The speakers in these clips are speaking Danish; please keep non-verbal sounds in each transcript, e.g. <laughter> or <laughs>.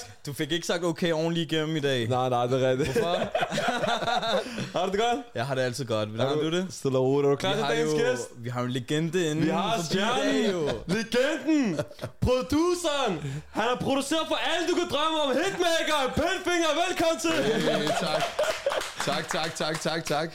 Er du fik ikke sagt okay ordentligt igennem i dag. Nej, nej, det er rigtigt. Hvorfor? <laughs> har du det godt? Jeg har det altid godt. Hvordan har du det? Stille og roligt. Er du klar Vi til har, dagens jo, gæst? vi har jo en legende inde Vi har stjernen, legenden, produceren. Han har produceret for alle, du kan drømme om. Hitmaker, Penfinger, velkommen til. Hey, tak. Tak, tak, tak, tak, tak.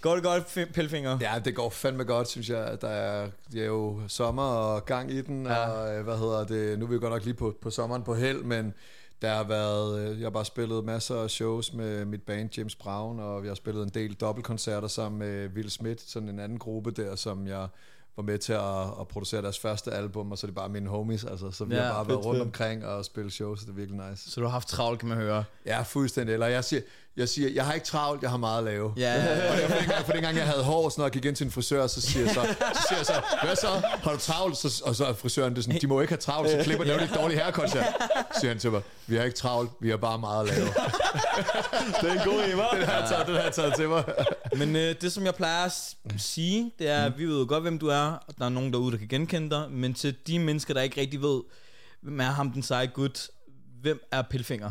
Går det godt, Pelfinger? Ja, det går fandme godt, synes jeg. Der er, det er jo sommer og gang i den, Ja. og øh, hvad hedder det, nu er vi jo godt nok lige på, på sommeren på held, men der har været, øh, jeg har bare spillet masser af shows med mit band James Brown, og vi har spillet en del dobbeltkoncerter sammen med Will Smith, sådan en anden gruppe der, som jeg var med til at, at producere deres første album, og så er det bare mine homies, altså, så vi Ja, har bare været rundt fedt. omkring og spille shows, så det er virkelig nice. Så du har haft travlt, kan man høre. Ja, fuldstændig. Eller jeg siger, jeg siger, jeg har ikke travlt, jeg har meget at lave. Ja, Og det var for dengang, for dengang jeg havde hår, så når jeg gik ind til en frisør, så siger jeg så, så, siger jeg så hvad så? Har du travlt? Så, og så er frisøren det sådan, de må ikke have travlt, så klipper de lidt dårlige haircuts her. Så siger han til mig, vi har ikke travlt, vi har bare meget at lave. Det er en god en, hva'? Den har jeg taget, den har jeg taget til mig. men øh, det som jeg plejer at sige, det er, at vi ved jo godt, hvem du er, og der er nogen derude, der kan genkende dig, men til de mennesker, der ikke rigtig ved, hvem er ham den seje gut, hvem er Pelfinger?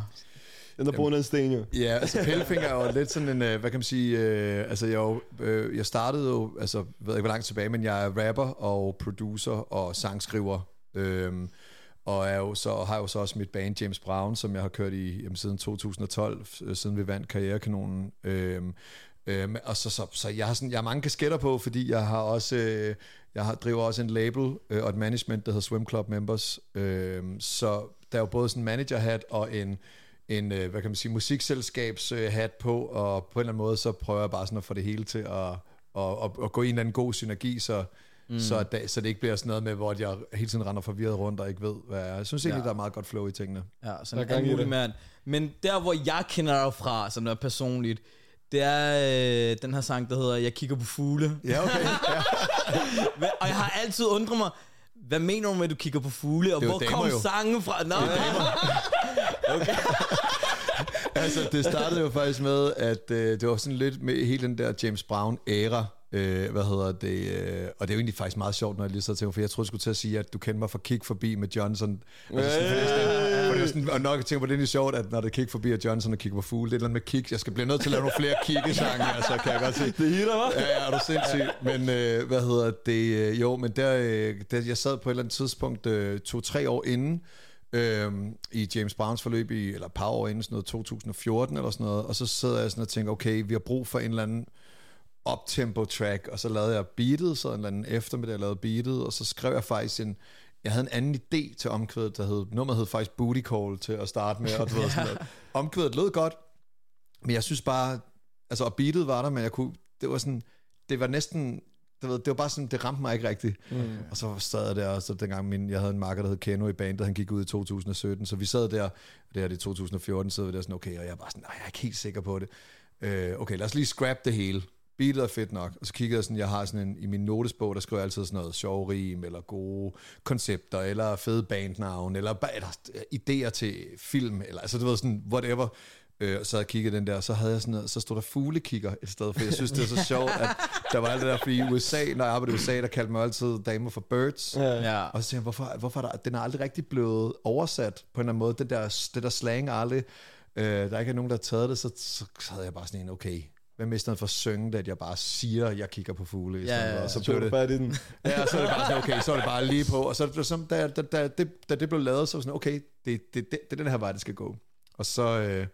Den der bruger en sten, jo. Ja, altså Pelfinger er jo lidt sådan en, øh, hvad kan man sige, øh, altså jeg, er jo, øh, jeg startede jo, altså ved ikke hvor langt tilbage, men jeg er rapper og producer og sangskriver. Øhm, og er jo så, har jo så også mit band James Brown, som jeg har kørt i jamen, siden 2012, øh, siden vi vandt Karrierekanonen. Øhm, øhm, og så, så, så jeg, har sådan, jeg har mange kasketter på, fordi jeg har også, øh, jeg har, driver også en label øh, og et management, der hedder Swim Club Members. Øhm, så der er jo både sådan en manager-hat og en, en øh, hvad kan man sige, musikselskabs øh, hat på, og på en eller anden måde, så prøver jeg bare sådan at få det hele til at, at, at, at gå i en eller anden god synergi, så, mm. så, at, det- så det ikke bliver sådan noget med, hvor jeg hele tiden render forvirret rundt og ikke ved, hvad jeg er. Jeg synes egentlig, Ja. der er meget godt flow i tingene. Ja, sådan Der er en gang i mulig det. mand. Men der, hvor jeg kender dig fra, sådan noget personligt, det er øh, den her sang, der hedder Jeg kigger på fugle. Ja, okay. <laughs> Ja. Og jeg har altid undret mig, hvad mener du med, at du kigger på fugle, og Det hvor damer kom jo. sangen fra? Nå, <laughs> altså, det startede jo faktisk med, at øh, det var sådan lidt med hele den der James Brown-æra, øh, hvad hedder det, øh, og det er jo egentlig faktisk meget sjovt, når jeg lige så tænker, for jeg troede, jeg skulle til at sige, at du kender mig fra Kick Forbi med Johnson. Altså, sådan, er sådan, for det er sådan, og nok tænker på, det er egentlig sjovt, at når det er Kick Forbi og Johnson og Kick på Fugle, det er et eller andet med Kick, jeg skal blive nødt til at lave nogle flere Kick-sange, altså, kan jeg godt se. Det hitter, hva'? Ja, ja, er du sindssyg. Men øh, hvad hedder det? øh, Jo, men der, øh, der, jeg sad på et eller andet tidspunkt øh, to-tre år inden, øh, i James Browns forløb, i, eller et par år inden, sådan noget 2014 eller sådan noget, og så sidder jeg sådan og tænker, okay, vi har brug for en eller anden optempo track, og så lavede jeg beatet, så en eller anden eftermiddag, jeg lavede beatet, og så skrev jeg faktisk en, jeg havde en anden idé til omkvædet, der hed, nummeret hed faktisk Booty Call til at starte med, og du ved sådan <laughs> noget. Omkvædet lød godt, men jeg synes bare, altså, og beatet var der, men jeg kunne, det var sådan, det var næsten, det var, det var bare sådan, det ramte mig ikke rigtigt. Mm. Og så sad jeg der, og så dengang min, jeg havde en marker, der hed Keno i bandet, han gik ud i 2017, så vi sad der, det er det i 2014, så var det sådan, okay, og jeg er bare sådan, nej, jeg er ikke helt sikker på det. Øh, okay, lad os lige scrap det hele. Beatet er fedt nok. Og så kiggede jeg sådan, jeg har sådan en, i min notesbog, der skriver jeg altid sådan noget sjov rim, eller gode koncepter, eller fede bandnavn, eller, eller idéer til film, eller altså du ved sådan, whatever. Øh, så havde jeg kigget den der, så havde jeg sådan noget, så stod der fuglekigger et sted, for jeg synes, det er så sjovt, at der var alt det der, fordi i USA, når jeg arbejdede i USA, der kaldte man altid damer for birds. Ja. Og så tænkte jeg, hvorfor, hvorfor er der, den er aldrig rigtig blevet oversat på en eller anden måde. Det der, det der slang er aldrig, øh, der ikke er nogen, der har taget det, så, så, så havde jeg bare sådan en, okay, hvad med i stedet for at synge det, at jeg bare siger, at jeg kigger på fugle i stedet Ja, ja, for, ja. og så Så blev det, i den. ja, så er det bare sådan, okay, så er det bare lige på, og så er det sådan, da, da, da, det, da det blev lavet, så var det sådan, okay, det, det, det, det er den her vej, det skal gå. Og så, øh,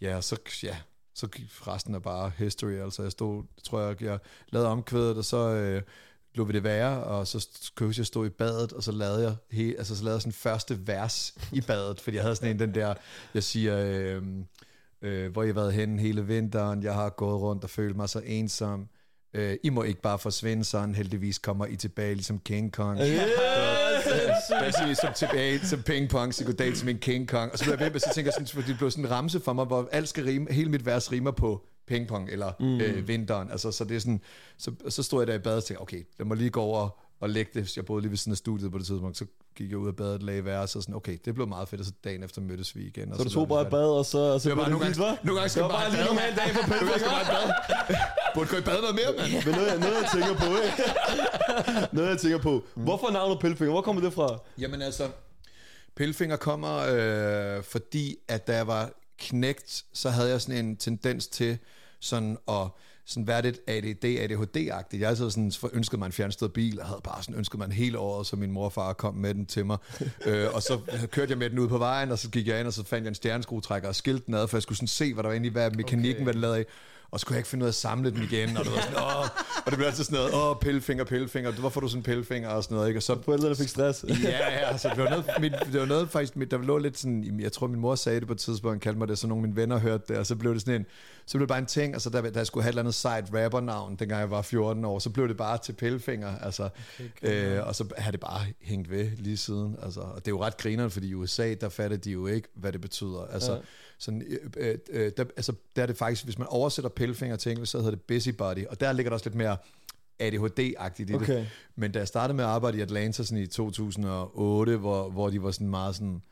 ja, så, ja, så resten er bare history, altså jeg stod, tror jeg, jeg lavede omkvædet, og så øh, lå vi det være, og så kunne jeg stod i badet, og så lavede jeg, he, altså, så lavede jeg sådan første vers i badet, fordi jeg havde sådan en, den der, jeg siger, øh, øh, hvor jeg har været henne hele vinteren, jeg har gået rundt og følt mig så ensom, øh, I må ikke bare forsvinde sådan, heldigvis kommer I tilbage ligesom King Kong. Yeah. Sige, som tilbage til pingpong, så goddag til min King Kong. Og så blev jeg ved med, så tænker jeg sådan, det blev sådan en ramse for mig, hvor alt skal rime, hele mit vers rimer på pingpong eller mm. øh, vinteren. Altså, så det er sådan, så, så stod jeg der i badet og tænkte, okay, lad mig lige gå over og lægge det. Jeg boede lige ved siden af studiet på det tidspunkt, så gik jeg ud af badet, lagde vers og sådan, okay, det blev meget fedt, og så dagen efter mødtes vi igen. Og Så du blev tog bare bad, og så, og så Det var bare nogle gange, nogle gange skal bare bare lige normal dag for Nogle Burde gå i bad noget mere, mand. <laughs> Men noget, noget, jeg tænker på, ikke? noget, jeg tænker på. Hvorfor navnet Pelfinger? Hvor kommer det fra? Jamen altså, Pelfinger kommer, øh, fordi at da jeg var knægt, så havde jeg sådan en tendens til sådan at sådan være lidt ADD, ADHD-agtigt. Jeg havde sådan ønsket mig en fjernstød bil, og havde bare sådan ønsket mig en hel år, så min mor og far kom med den til mig. <laughs> øh, og så kørte jeg med den ud på vejen, og så gik jeg ind, og så fandt jeg en stjerneskruetrækker og skilte den ad, for jeg skulle sådan se, hvad der var inde i, hvad mekanikken, okay. hvad det lavede af. Og så kunne jeg ikke finde ud af at samle den igen, og det var sådan, åh, og det blev altid sådan noget, åh, pillefinger, pillefinger, hvorfor du sådan pillefinger, og sådan noget, ikke? Og så Forældrene fik stress. Ja, ja, altså, det var noget, mit, det var noget faktisk, mit, der lå lidt sådan, jeg tror min mor sagde det på et tidspunkt, kaldte mig det, så nogle af mine venner hørte det, og så blev det sådan en, så blev det bare en ting, og så da, da jeg skulle have et eller andet sejt rappernavn, dengang jeg var 14 år, så blev det bare til Pillefinger, altså, okay, øh, og så har det bare hængt ved lige siden, altså, og det er jo ret grineren, fordi i USA, der fatter de jo ikke, hvad det betyder, altså, Ja. Sådan, øh, øh, der, altså, der er det faktisk, hvis man oversætter Pillefinger til engelsk, så hedder det busybody, og der ligger der også lidt mere ADHD-agtigt i Okay. det. Men da jeg startede med at arbejde i Atlanta sådan i 2008, hvor, hvor de var sådan meget sådan,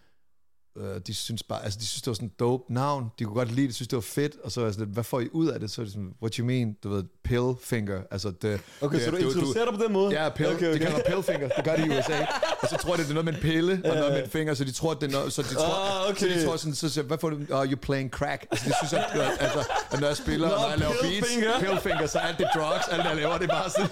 øh, de synes bare, altså de synes, det var sådan dope navn, de kunne godt lide det, synes det var fedt, og så var jeg sådan lidt, hvad får I ud af det? Så er det sådan, what you mean? Du ved, pill finger, altså det, Okay, det, så du introducerer dig på den måde? Ja, pill, Okay, okay. det kalder pill finger, det gør de i USA. Og så tror de, det er noget med en pille, og noget med en finger, så de tror, det er noget, så de tror, Ah, okay. så de tror sådan, så siger, jeg, hvad får du, oh, you're playing crack. Altså, de synes, at, altså, når jeg spiller, Nå, og når jeg laver beats, finger. pill finger, så er alt det drugs, alt det jeg laver, det er bare sådan.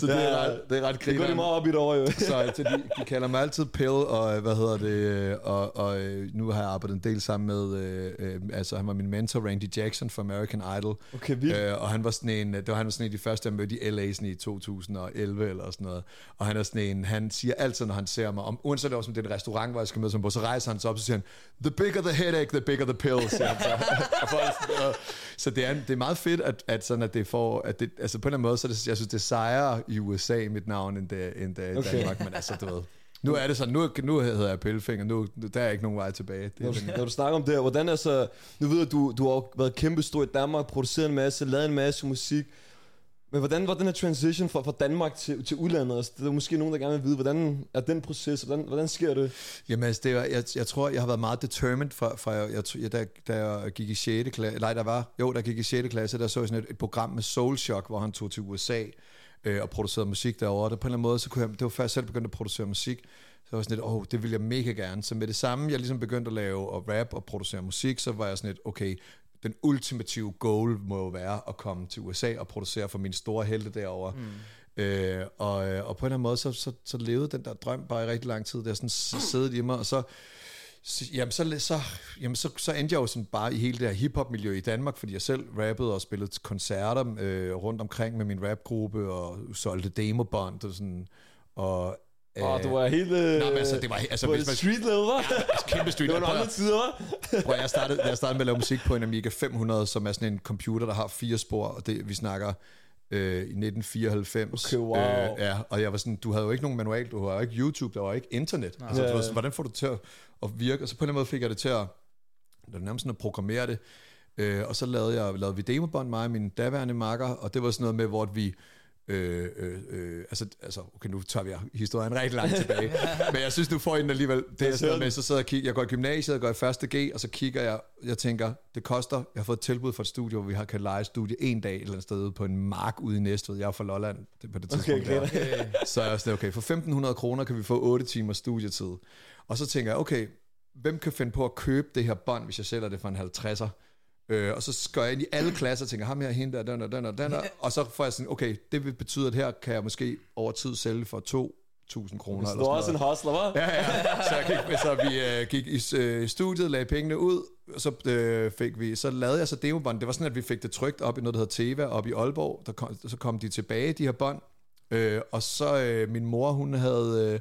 så det er Ja, ret, det er ret Det går de meget op i det over, jo. Så altså, de, de kalder mig altid Pill, og hvad hedder det, øh, og, og øh, nu har jeg arbejdet en del sammen med, øh, øh, altså han var min mentor, Randy Jackson fra American Idol. Okay, vildt. Øh, og han var sådan en, det var han var sådan en af de første, jeg mødte i LA sådan i 2011 eller sådan noget. Og han er sådan en, han siger altid, når han ser mig, om, uanset som det er en restaurant, hvor jeg skal møde ham på, så rejser han sig op, og så siger han, the bigger the headache, the bigger the pill, siger han så. <laughs> Det er, det er meget fedt, at, at, sådan, at det får, at det, altså på en eller anden måde, så det, jeg synes, det sejrer i USA, mit navn, end det, end det er i Okay. Danmark, men altså, du ved. Nu er det sådan, nu, nu hedder jeg Pillefinger, nu, der er ikke nogen vej tilbage. Det Når er du, når du snakker om det her, hvordan altså, nu ved jeg, du, du har været kæmpe stor i Danmark, produceret en masse, lavet en masse musik, men hvordan var den her transition fra, fra Danmark til, til udlandet? Altså, det er måske nogen, der gerne vil vide, hvordan er den proces, hvordan, hvordan sker det? Jamen, altså, det var, jeg, jeg tror, jeg har været meget determined fra, fra jeg, jeg, jeg, da, da jeg gik i 6. klasse, nej, der var, jo, der gik i 6. klasse, der så jeg sådan et, et program med Soul Shock, hvor han tog til USA øh, og producerede musik derovre. Der på en eller anden måde, så kunne jeg, det var før jeg selv begyndte at producere musik, så var jeg sådan lidt, åh, oh, det vil jeg mega gerne. Så med det samme, jeg ligesom begyndte at lave og rap og producere musik, så var jeg sådan lidt, okay, den ultimative goal må jo være at komme til USA og producere for mine store helte derovre. Mm. Øh, og, øh, og på en eller anden måde, så, så, så levede den der drøm bare i rigtig lang tid. Der sådan siddet i mig, og så, så, jamen, så, så, jamen, så, så endte jeg jo sådan bare i hele det her hiphop-miljø i Danmark, fordi jeg selv rappede og spillede koncerter øh, rundt omkring med min rapgruppe, og solgte demobånd og sådan, og... Åh, oh, du var helt... Øh, Nå, men altså, det var... Altså, hvis man, street level, hva'? kæmpe street. Det var nogle andre tider? Prøv, jeg, startede, jeg startede med at lave musik på en Amiga 500, som er sådan en computer, der har fire spor, og det, vi snakker øh, i 1994. Okay, wow. Øh, ja, og jeg var sådan, du havde jo ikke nogen manual, du havde jo ikke YouTube, der var ikke internet. Altså, Ja, du var sådan, hvordan får du det til at, at virke? Og så på en eller anden måde fik jeg det til at, det var nærmest sådan at programmere det. Øh, og så lavede, jeg, lavede vi demobånd, mig og min daværende makker, og det var sådan noget med, hvor vi Øh, øh, øh, altså, altså, okay, nu tager vi historien rigtig langt tilbage. <laughs> Men jeg synes, du får den alligevel. Det er noget med, så sidder jeg og kigger, jeg går i gymnasiet, jeg går i første G, og så kigger jeg, jeg tænker, det koster, jeg har fået et tilbud fra et studie, hvor vi har kan lege et studie en dag et eller andet sted ude på en mark ude i Næstved. Jeg er fra Lolland det- på det tidspunkt. Okay, der. <laughs> Så er jeg sådan, okay, for 1.500 kroner kan vi få 8 timer studietid. Og så tænker jeg, okay, hvem kan finde på at købe det her bånd, hvis jeg sælger det for en 50'er? Øh, og så går jeg ind i alle klasser og tænker, ham her, hende der, den og den og den der. Og så får jeg sådan, okay, det vil betyde, at her kan jeg måske over tid sælge for 2.000 kroner. Så eller du var sådan også en hustler, hva'? Ja, ja. Så, jeg gik, så vi øh, gik i øh, studiet, lagde pengene ud, og så, øh, fik vi, så lavede jeg så demobånd. Det var sådan, at vi fik det trygt op i noget, der hedder Teva, op i Aalborg. Der kom, så kom de tilbage, de her bånd. Øh, og så øh, min mor, hun havde... Øh,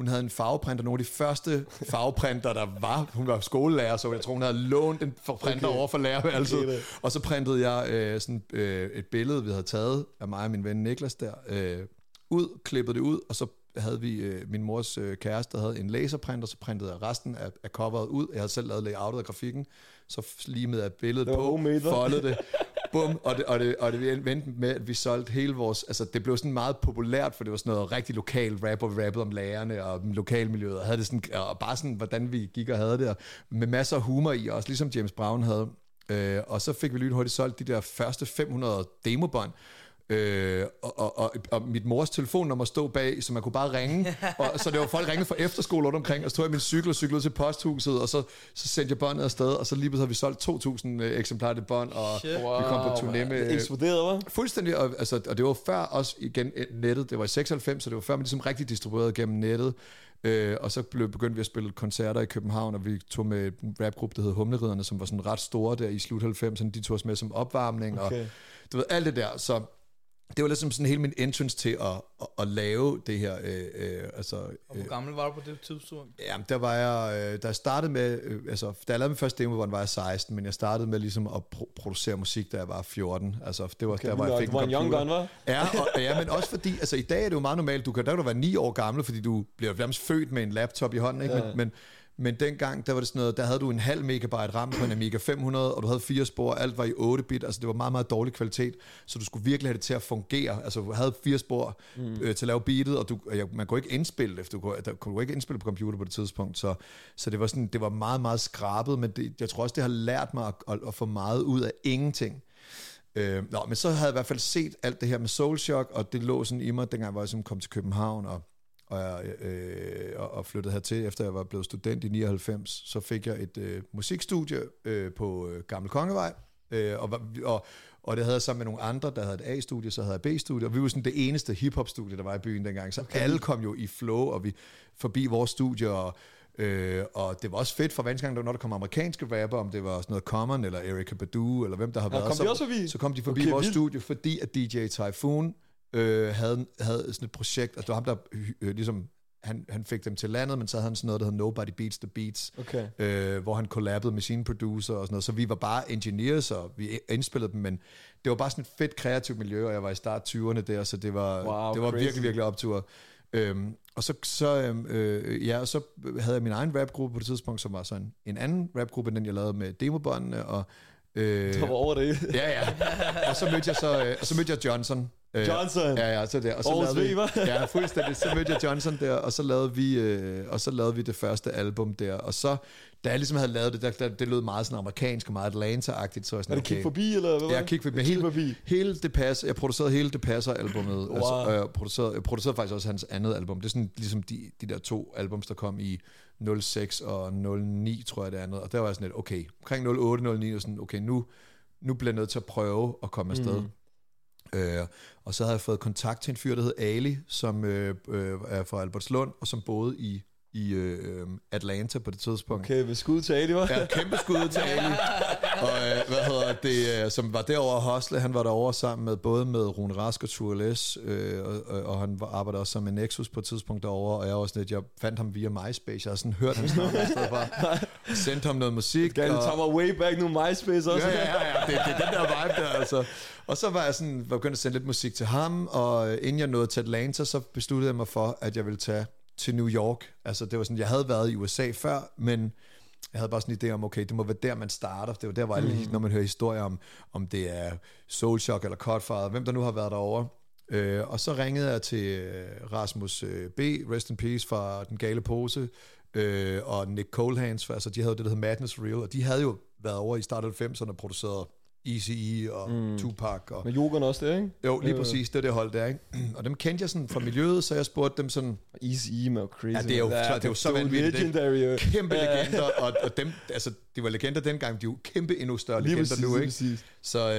hun havde en farveprinter, nogle af de første farveprinter, der var. Hun var skolelærer, så jeg tror, hun havde lånt en printer okay. over for lærerværelset. Okay, det. og så printede jeg øh, sådan, øh, et billede, vi havde taget af mig og min ven Niklas der, øh, ud, klippede det ud, og så havde vi øh, min mors øh, kæreste, der havde en laserprinter, så printede jeg resten af, af coveret ud. Jeg havde selv lavet layoutet af grafikken, så limede jeg billedet på, foldede det, <laughs> bum, og det, og, det, og det vendte med, at vi solgte hele vores, altså det blev sådan meget populært, for det var sådan noget rigtig lokal rap, og vi rappede om lærerne og lokalmiljøet, og havde det sådan, og bare sådan, hvordan vi gik og havde det, og med masser af humor i, også ligesom James Brown havde. Øh, og så fik vi lynhurtigt solgt de der første 500 demobånd, Øh, og, og, og, og mit mors telefonnummer stod bag, så man kunne bare ringe. <laughs> og, så det var folk ringede fra efterskole rundt omkring, og så tog jeg min cykel og cyklede til posthuset, og så, så sendte jeg båndet afsted, og så lige pludselig havde vi solgt 2.000 øh, eksemplarer af det bånd, og Shit. vi kom på turné Det med... eksploderede, hva'? Fuldstændig, og, altså, og det var før også igen øh, nettet, det var i 96, så det var før man ligesom rigtig distribuerede gennem nettet, øh, og så blev, begyndte vi at spille koncerter i København, og vi tog med en rapgruppe, der hed Humleriderne, som var sådan ret store der i slut 90'erne, de tog os med som opvarmning, Okay. og du ved, alt det der, så det var ligesom sådan hele min entrance til at, at, at lave det her, øh, øh, altså... Og hvor gammel var du på det tidspunkt? Jamen, der var jeg, øh, da jeg startede med, øh, altså, da jeg lavede min første demo, hvor var jeg 16, men jeg startede med ligesom at pro- producere musik, da jeg var 14. Altså, det var Okay, der, hvor jeg fik du var en young gun, hva'? Ja, og, ja, men også fordi, altså i dag er det jo meget normalt, du kan, der kan du være 9 år gammel, fordi du bliver nærmest født med en laptop i hånden, ikke? Ja. Men, men, men dengang, der var det sådan noget, der havde du en halv megabyte RAM på en Amiga 500, og du havde fire spor, alt var i 8 bit, altså det var meget, meget dårlig kvalitet, så du skulle virkelig have det til at fungere. Altså du havde fire spor mm. øh, til at lave beatet, og du, ja, man kunne ikke indspille det, for du kunne, der kunne du ikke indspille på computer på det tidspunkt, så, så det var sådan, det var meget, meget skrabet, men det, jeg tror også, det har lært mig at, at, at få meget ud af ingenting. Øh, nå, men så havde jeg i hvert fald set alt det her med Soul Shock, og det lå sådan i mig, dengang jeg ligesom kom til København, og, og, jeg, øh, og, og flyttede hertil, efter jeg var blevet student i 99, så fik jeg et øh, musikstudie øh, på øh, Gamle Kongevej, øh, og, og, og det havde jeg sammen med nogle andre, der havde et A-studie, så havde jeg B-studie, og vi var sådan det eneste hip-hop-studie, der var i byen dengang, så okay. alle kom jo i flow, og vi forbi vores studie, og Øh, og det var også fedt for hver gang, når der kom amerikanske rapper, om det var sådan noget Common, eller Erykah Badu, eller hvem der har Ja, været. så? Så kom de forbi okay, vores vildt. studie, fordi at DJ Typhoon øh, havde, havde sådan et projekt, og det var ham, der øh, ligesom, han, han fik dem til landet, men så havde han sådan noget, der hed Nobody Beats the Beats, Okay. øh, hvor han collabede med sine producer og sådan noget. Så vi var bare engineers, og vi indspillede dem, men det var bare sådan et fedt kreativt miljø, og jeg var i start 20'erne der, så det var, Wow, det var crazy. virkelig, virkelig optur. Øhm, og så, så, øhm, øh, ja, og så havde jeg min egen rapgruppe på det tidspunkt, som var sådan en anden rapgruppe, end den jeg lavede med demobåndene, og øh, Der var over det. ja, ja. Og så mødte jeg så, øh, og så mødte jeg Johnson. Øh, Johnson. Ja, ja, så der. Og så Aarhus lavede vi? Ja, <laughs> fuldstændig. Så mødte jeg Johnson der, og så lavede vi, øh, og så lavede vi det første album der. Og så, da jeg ligesom havde lavet det, der, der, det lød meget sådan amerikansk og meget Atlanta-agtigt, så jeg Er sådan, det kig okay. forbi, eller hvad? Ja, det? kig forbi. Kig Hele, forbi. hele det passer. Jeg producerede hele det passer albumet. Wow. Altså, og jeg producerede, jeg producerede faktisk også hans andet album. Det er sådan ligesom de, de der to albums, der kom i 06 og 09, tror jeg det andet. Og der var jeg sådan lidt, okay, omkring 08, 09, og sådan, okay, nu, nu bliver jeg nødt til at prøve at komme afsted. Mm. Øh, og så havde jeg fået kontakt til en fyr, der hed Ali, som øh, øh, er fra Albertslund, og som boede i, i øh, Atlanta på det tidspunkt. Okay, vi skal ud til Ali, hva'? Ja, kæmpe skud til Ali. <laughs> Og øh, hvad hedder det, øh, som var derovre at hostle, han var derovre sammen med både med Rune Rask og Tourles, øh, og, og, og han var- arbejdede også sammen med Nexus på et tidspunkt derovre, og jeg var sådan lidt, jeg fandt ham via MySpace, jeg havde sådan hørt hans navn et sted fra, <laughs> sendte ham noget musik. Skal og- tage mig way back nu, MySpace også? Ja, ja, ja, ja. Det, det er den der vibe der, altså. Og så var jeg sådan, var begyndt at sende lidt musik til ham, og øh, inden jeg nåede til Atlanta, så besluttede jeg mig for, at jeg ville tage til New York. Altså, det var sådan, jeg havde været i USA før, men jeg havde bare sådan en idé om, okay, det må være der, man starter. Det var der, hvor alle, når man hører historier om, om det er Soul Shock eller Codfather, hvem der nu har været derovre. Øh, og så ringede jeg til øh, Rasmus øh, B., Rest in Peace fra Den Gale Pose, øh, og Nick Colehands, for, altså de havde jo det, der hed Madness Real, og de havde jo været over i starten af 90'erne og produceret Eazy-E og mm. Tupac. Og, Med yoghurt også der, ikke? jo, lige Øh. præcis, det er det hold der, ikke? <clears throat> Og dem kendte jeg sådan fra miljøet, så jeg spurgte dem sådan, Easy E med crazy. Ja, det er jo- klart, det er jo så vanvittigt, legendary. jo. kæmpe legender, og, og dem, altså, de var legender dengang, de er jo kæmpe endnu større Lige legender præcis, nu, lige ikke? præcis. Så,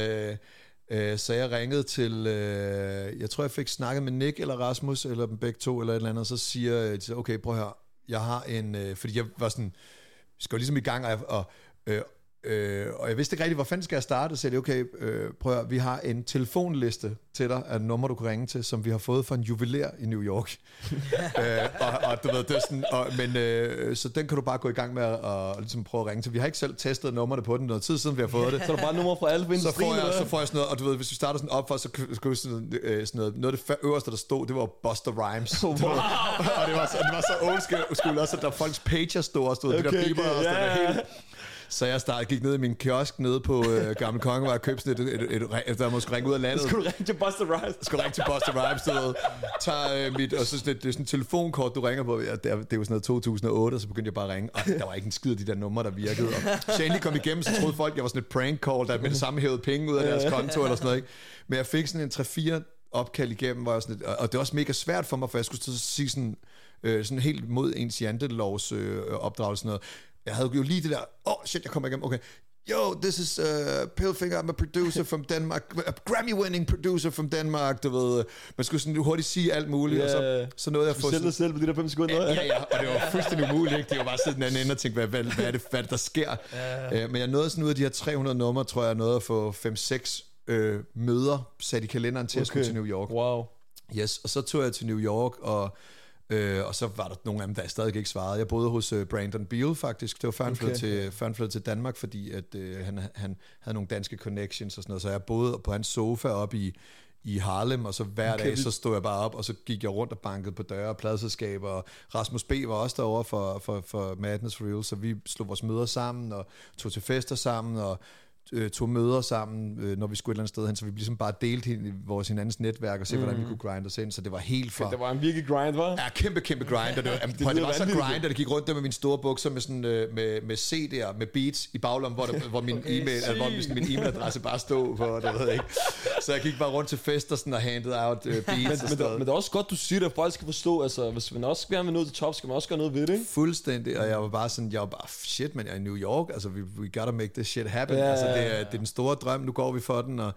øh, øh, så jeg ringede til, øh, jeg tror jeg fik snakket med Nick eller Rasmus, eller dem begge to, eller et eller andet, og så siger jeg, de okay, prøv høre, jeg har en, øh, fordi jeg var sådan, skal jo ligesom i gang, og, og, øh, Øh, og jeg vidste ikke rigtig, hvor fanden skal jeg starte, så jeg okay, øh, prøv at, vi har en telefonliste til dig af numre, du kan ringe til, som vi har fået fra en juveler i New York. <laughs> øh, og, og, du ved, det er sådan, og, men, øh, så den kan du bare gå i gang med at og, ligesom prøve at ringe til. Vi har ikke selv testet nummerne på den noget tid siden, vi har fået det. <laughs> Så er der bare nummer fra alle på så får, jeg, så får jeg sådan noget, og du ved, hvis vi starter sådan op for, så skulle sådan, øh, sådan noget, noget af det øverste, der stod, det var Buster Rhymes. Wow. Du ved, og det var, så, det var så old school også, at der folks pager stod og stod, okay, de Okay, der biber okay, og sådan ja. helt. Så jeg startede, gik ned i min kiosk nede på øh, Gamle Kongevej og købte sådan et, et, et, et, der måske ringe ud af landet. Skulle du ringe til Buster Rhymes? Skulle ringe til Buster Rhymes, du ved. Tager øh, mit, og så sådan, et- det er sådan et telefonkort, du ringer på. Ja, det, er, det jo sådan noget 2008, og så begyndte jeg bare at ringe. Og der var ikke en skid af de der numre, der virkede. Og så endelig kom igennem, så troede folk, jeg var sådan et prank call, der med det samme hævede penge ud af deres konto eller sådan noget. Ikke? Men jeg fik sådan en 3-4 opkald igennem, hvor jeg sådan, lidt- og, det var også mega svært for mig, for jeg skulle sige sådan, øh, sådan helt mod ens jantelovs øh, opdragelse sådan noget. Jeg havde jo lige det der, åh oh, shit, jeg kommer igennem, okay. Yo, this is uh, Pillfinger, I'm a producer from Denmark, a Grammy-winning producer from Denmark, du ved. Man skulle sådan hurtigt sige alt muligt, og så, så nåede jeg at få sådan, dig selv på de der 5 sekunder. Ja, ja, og det var fuldstændig umuligt, ikke? Det var bare sådan den anden ende og tænke, hvad, hvad, hvad, er det, hvad er det, der sker? Ja. Øh, men jeg nåede sådan ud af de her 300 numre, tror jeg, jeg nåede at få 5-6 øh, møder sat i kalenderen til okay. at skulle til New York. Wow. Yes, og så tog jeg til New York, og, øh, og så var der nogle af dem, der stadig ikke svarede. Jeg boede hos øh, Brandon Beal faktisk. Det var før han, Okay. til, før han flyttede til Danmark, fordi at, øh, han, han havde nogle danske connections og sådan noget. Så jeg boede på hans sofa op i, i Harlem, og så hver Okay, dag, så stod jeg bare op, og så gik jeg rundt og bankede på døre og pladselskaber, og Rasmus B. var også derovre for, for, for Madness for Real, så vi slog vores møder sammen, og tog til fester sammen, og øh, tog møder sammen, øh, når vi skulle et eller andet sted hen, så vi ligesom bare delte hin- vores hinandens netværk og se, mm. hvordan vi kunne grinde os ind, så det var helt fra... Det var en virkelig grind, var? Ja, kæmpe, kæmpe grind. Og det, var, <laughs> det, det, det var så grind, at det gik rundt der med mine store bukser med, sådan, øh, med, med CD'er, med beats i baglommen, hvor, der, hvor min Okay, e-mail, altså, hvor sygt. min e-mailadresse bare stod på, det ved jeg ikke. Så jeg gik bare rundt til fester sådan, og handed out øh, beats Men, og men, noget. men det er også godt, du siger det, at folk skal forstå, altså, hvis man også gerne vil nå til top, skal man også gøre noget ved det, ikke? Fuldstændig, og jeg var bare sådan, jeg var bare, shit, men jeg er i New York, altså, we, we gotta make this shit happen, Ja, ja, altså, det er, det er den store drøm, nu går vi for den, og,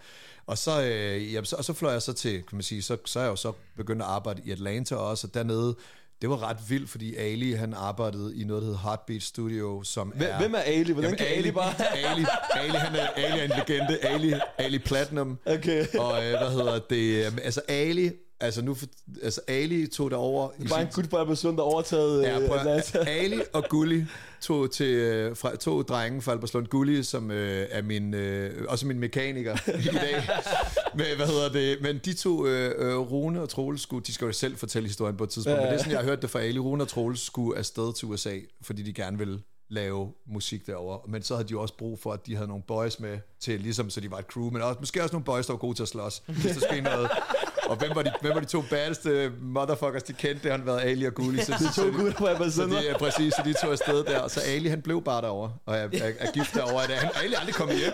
og så, øh, jamen, så, og så fløj jeg så til, kan man sige, så, så er jeg jo så begyndt at arbejde i Atlanta også, og dernede, det var ret vildt, fordi Ali, han arbejdede i noget, der hedder Heartbeat Studio, som Hvem, er... hvem er Ali? Hvordan Jamen, kan Ali, bare... <laughs> Ali, Ali, han er, Ali er en legende, Ali, Ali Platinum, Okay. og øh, hvad hedder det, øh, altså Ali, altså nu, altså Ali tog det over i Bare en gut fra Albertslund, der overtaget Ja, øh, prøv, Atlanta. at- Ali og Gulli tog til øh, fra, to drenge fra Alberslund. Gulli, som øh, er min, øh, også min mekaniker i dag. <laughs> Men, hvad hedder det? Men de to, øh, øh, Rune og Troels, skulle, de skal jo selv fortælle historien på et tidspunkt, Ja, men det er sådan, jeg har hørt det fra Ali. Rune og Troels skulle afsted til USA, fordi de gerne ville lave musik derovre. Men så havde de jo også brug for, at de havde nogle boys med til, ligesom så de var et crew, men også, måske også nogle boys, der var gode til at slås, hvis der skete noget. <laughs> Og hvem var, de, hvem var de to baddeste motherfuckers, de kendte? Det har været Ali og Gulli. Så, De to gutter fra så Albertslund. de, ja, præcis, så de tog afsted der. Og så Ali, han blev bare derovre og er, er, er gift derovre. Er han, Ali aldrig kommet hjem.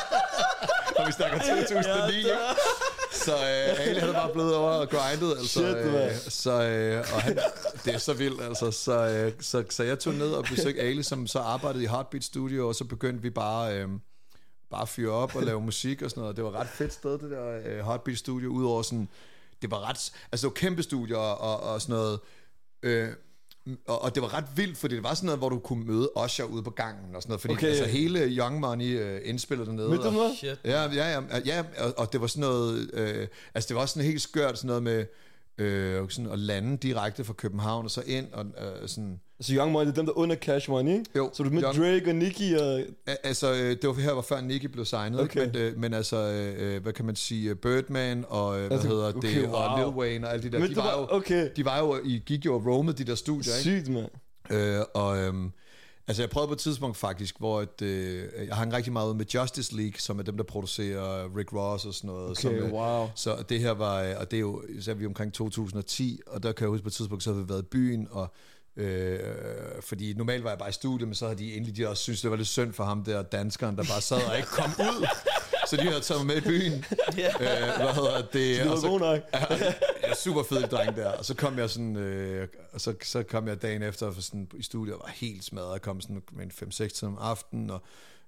<laughs> og vi snakker 2009. ikke? Så øh, Ali er bare blevet over og grindet. Altså, Shit, øh, så, øh, og han, det er så vildt, altså. Så, øh, så, så jeg tog ned og besøgte Ali, som så arbejdede i Heartbeat Studio, og så begyndte vi bare... Øh, bare fyre op og lave <laughs> musik og sådan noget. Det var et ret fedt sted, det der øh, Heartbeat Studio, udover sådan, det var ret, altså det var kæmpe studier og, og sådan noget, øh, og, og det var ret vildt, fordi det var sådan noget, hvor du kunne møde Usher ude på gangen og sådan noget, fordi Okay. altså hele Young Money øh, indspillede dernede. Mødte du og- noget? Shit. Ja, ja, ja, ja og, og det var sådan noget, øh, altså det var sådan helt skørt, sådan noget med øh, sådan at lande direkte fra København og så ind og øh, sådan, Altså Young Money, det er dem, der under Cash Money, ikke? Jo, Så du med Young- Drake og Nicki og... Altså, øh, det var her, hvor før Nicky blev signet, Okay. men, øh, men altså, øh, hvad kan man sige, Birdman og, hvad Altså, hedder okay, det, og wow. Lil Wayne og alle de der, Men de var, var, jo, okay. de var jo, I gik jo og roamed de der studier, ikke? Sygt, mand. Øh, og øhm, altså jeg prøvede på et tidspunkt faktisk, hvor et, øh, jeg hang rigtig meget ud med Justice League, som er dem, der producerer Rick Ross og sådan noget. Okay, som, øh, wow. Så det her var, og det er jo, så er vi omkring 2010, og der kan jeg huske på et tidspunkt, så havde vi været i byen, og Øh, fordi normalt var jeg bare i studiet, men så havde de endelig de også synes det var lidt synd for ham der danskeren, der bare sad og ikke kom ud. Så de havde taget mig med i byen. øh, hvad hedder det? Det var så- god nok. jeg er super fed dreng der. Og så kom jeg sådan, øh, og så, så kom jeg dagen efter for sådan, i studiet og var helt smadret. Jeg kom sådan med en 5-6 tid om aftenen, og,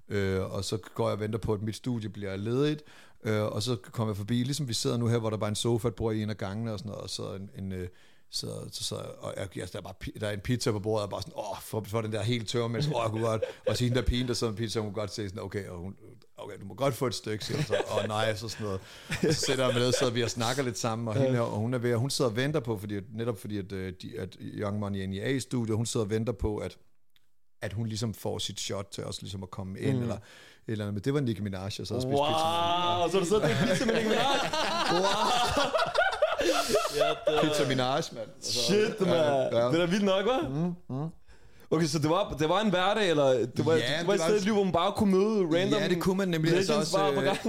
øh, og så går jeg og venter på, at mit studie bliver ledigt. Øh, og så kom jeg forbi, ligesom vi sidder nu her, hvor der bare er en sofa, et bord i en af gangene og sådan noget, og så en, en øh, Så, så, så og jeg, jeg, der, er bare, der er en pizza på bordet, og bare sådan, åh, for, for den der helt tørre, men åh, jeg kunne godt, og så hende der pigen, der sidder med pizza, hun kunne godt se sådan, okay, og hun, okay, du må godt få et stykke, siger hun så, åh nej, så sådan noget. Så sætter jeg mig ned, så sidder vi og snakker lidt sammen, og, hende, her, og hun er ved, hun sidder og venter på, fordi, netop fordi, at, øh, de, at Young Money inde i A-studiet, hun sidder og venter på, at at hun ligesom får sit shot til også ligesom at komme ind, mm. eller eller andet. Men det var Nicki Minaj, jeg så spiste pizza. med. Wow, så du siddet og pizza med Nicki Minaj? <laughs> Pizza Minaj, mand. Altså, Shit, man. ja. Det er da vildt nok, hva'? Mm, Okay, så det var, det var en hverdag, eller det var, Ja, det det var et var- i livet, hvor man bare kunne møde random Ja, det kunne man nemlig altså også.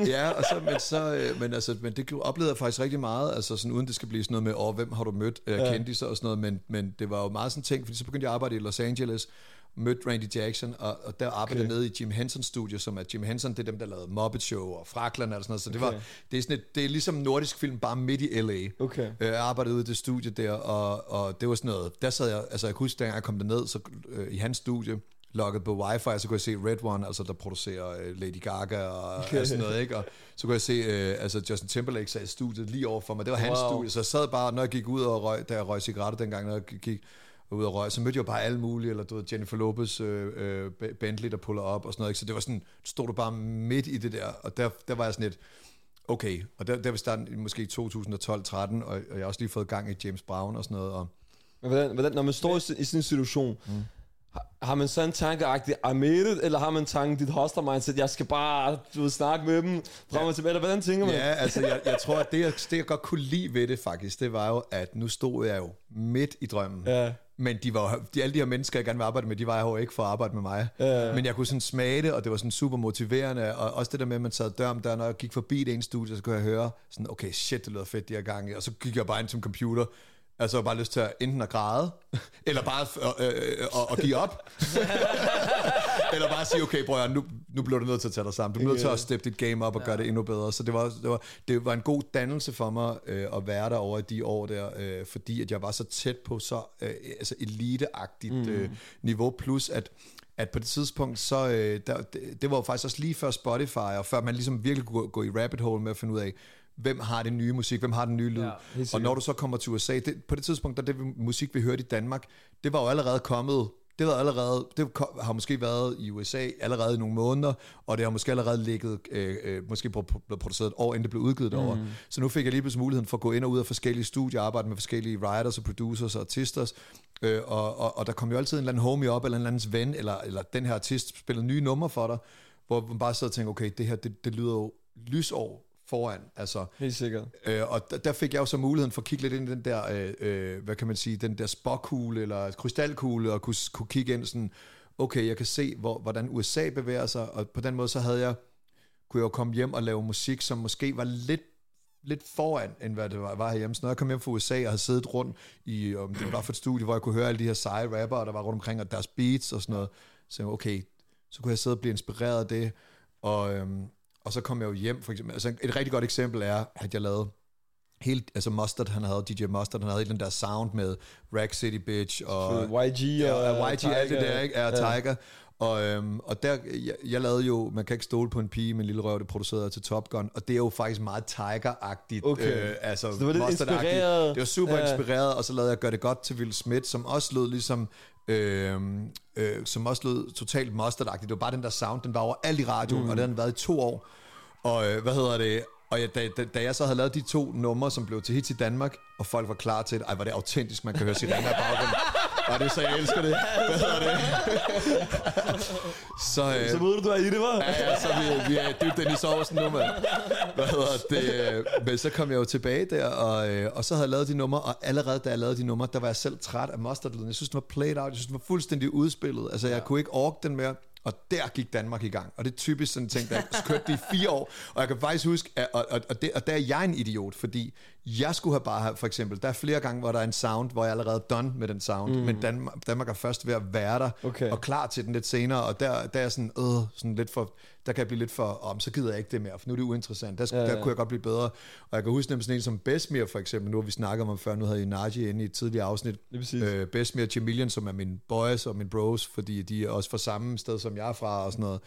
Øh, ja, og så, men, så, øh, men, altså, men det oplevede jeg faktisk rigtig meget, altså sådan, uden det skal blive sådan noget med, åh, hvem har du mødt, øh, Ja. kendte og sådan noget, men, men det var jo meget sådan ting, fordi så begyndte jeg at arbejde i Los Angeles, mødte Randy Jackson, og, og der arbejdede Okay. nede i Jim Henson studio, som er Jim Henson, det er dem, der lavede Muppet Show og Fraklerne og sådan noget, så det, Okay. var, det, er sådan et, det er ligesom nordisk film, bare midt i L.A. Okay. Øh, Jeg arbejdede ude i det studie der, og, og det var sådan noget, der sad jeg, altså jeg kunne huske, dengang jeg kom derned, så øh, i hans studie, logget på wifi, så kunne jeg se Red One, altså der producerer øh, Lady Gaga og okay. sådan noget, ikke? Og så kunne jeg se, øh, altså Justin Timberlake sad i studiet lige over for mig, det var hans Wow. studie, så jeg sad bare, når jeg gik ud og røg, da jeg røg cigaretter dengang, når jeg gik ud og røg, så mødte jeg bare alle mulige, eller du ved, Jennifer Lopez, øh, øh, Bentley, der puller op og sådan noget, ikke? Så det var sådan, stod du bare midt i det der, og der, der var jeg sådan lidt, okay, og der, der var starten måske i 2012-13, og, og jeg har også lige fået gang i James Brown og sådan noget, og Men hvordan, hvordan, når man står i, i sådan en situation, mm. har, har man sådan en tankeagtig, I made it, eller har man tanken, dit hostler mindset, jeg skal bare du ved, snakke med dem, frem og tilbage, eller hvordan tænker man? Ja, altså jeg, jeg tror, at det jeg, det jeg godt kunne lide ved det faktisk, det var jo, at nu stod jeg jo midt i drømmen. Ja. Men de var, de, alle de her mennesker, jeg gerne vil arbejde med, de var jo ikke for at arbejde med mig. Ja. Men jeg kunne sådan smage det, og det var sådan super motiverende. Og også det der med, at man sad dør om dør, når jeg gik forbi det ene studie, så kunne jeg høre sådan, okay, shit, det lyder fedt de her gange. Og så gik jeg bare ind som computer, Altså, bare lyst til at enten at græde, <laughs> eller bare øh, øh, øh, at, at give op. <laughs> eller bare sige, okay, bror, nu, nu bliver du nødt til at tage dig sammen. Du er nødt til at steppe dit game op og gøre det endnu bedre. Så det var, det var, det var en god dannelse for mig øh, at være der over de år der, øh, fordi at jeg var så tæt på så øh, altså eliteagtigt øh, niveau, plus at at på det tidspunkt, så øh, der, det, det var jo faktisk også lige før Spotify, og før man ligesom virkelig kunne gå, i rabbit hole med at finde ud af, hvem har det nye musik, hvem har den nye lyd. Ja, Ja, og når du så kommer til USA, det, på det tidspunkt, der det musik, vi hørte i Danmark, det var jo allerede kommet, det var allerede, det har måske været i USA allerede i nogle måneder, og det har måske allerede ligget, øh, øh, måske blevet produceret et år, inden det blev udgivet derovre. Mm. Så nu fik jeg lige pludselig muligheden for at gå ind og ud af forskellige studier, arbejde med forskellige writers og producers og artister, øh, og, og, og der kom jo altid en eller anden homie op, eller en eller andens ven, eller, eller den her artist spillede nye numre for dig, hvor man bare sidder og tænker, okay, det her, det, det lyder jo lysår foran, altså Helt sikkert. Øh, og der, der fik jeg jo så muligheden for at kigge lidt ind i den der, øh, øh, hvad kan man sige, den der spåkugle eller krystalkugle, og kunne, kunne kigge ind sådan, okay, jeg kan se, hvor, hvordan USA bevæger sig, og på den måde så havde jeg, kunne jeg jo komme hjem og lave musik, som måske var lidt lidt foran, end hvad det var, var herhjemme. Så når jeg kom hjem fra USA og havde siddet rundt i, om det var for et studie, hvor jeg kunne høre alle de her seje rappere, der var rundt omkring, og deres beats og sådan noget, så jeg, okay, så kunne jeg sidde og blive inspireret af det, og, øhm, og så kom jeg jo hjem, for eksempel. Altså et rigtig godt eksempel er, at jeg lavede helt, altså Mustard, han havde, DJ Mustard, han havde hele den der sound med Rack City Bitch, og YG og ja, og YG, Tiger. alt det der, ikke? Er Ja. Tiger. Og, øhm, og der, jeg, jeg lavede jo, man kan ikke stole på en pige med en lille røv, det producerede til Top Gun, og det er jo faktisk meget Tiger-agtigt. Okay. Øh, altså, Så det var lidt Mustard-agtigt. inspireret. Det var super Ja. inspireret, og så lavede jeg Gør det godt til Will Smith, som også lød ligesom, øh, øh, som også lød totalt Mustard-agtigt. Det var bare den der sound, den var overalt i radioen, mm. og den havde den været i to år. Og øh, hvad hedder det? Og jeg, da, da, da jeg så havde lavet de to numre, som blev til hit i Danmark, og folk var klar til det, ej, var det autentisk, man kan høre sirener i baggrunden. Og det så, jeg elsker det. Hvad hedder det? så, øh, Så ved du, du er i det, var? Ja, ja, så vi, vi er dybt inde i sovsen nu, mand. Hvad hedder det? Men så kom jeg jo tilbage der, og, øh, og så havde jeg lavet de numre, og allerede da jeg lavede de numre, der var jeg selv træt af mustardlyden. Jeg synes, den var played out. Jeg synes, den var fuldstændig udspillet. Altså, jeg kunne ikke orke den mere. Og der gik Danmark i gang. Og det er typisk sådan en ting, der kørte de i fire år. Og jeg kan faktisk huske, at, og, og, og, det, og der er jeg en idiot, fordi jeg skulle have bare have, for eksempel, der er flere gange, hvor der er en sound, hvor jeg er allerede done med den sound, mm. men Danmark, Danmark er først ved at være der, Okay. og klar til den lidt senere, og der, der er sådan, øh, sådan lidt for, der kan jeg blive lidt for, om så gider jeg ikke det mere, for nu er det uinteressant. Der, ja, Ja, der kunne jeg godt blive bedre. Og jeg kan huske nemlig sådan en som Besmir, for eksempel, nu har vi snakket om ham før, nu havde I Naji inde i et tidligere afsnit. Øh, Besmir Chameleon, som er min boys og min bros, fordi de er også fra samme sted, som jeg er fra, og sådan noget.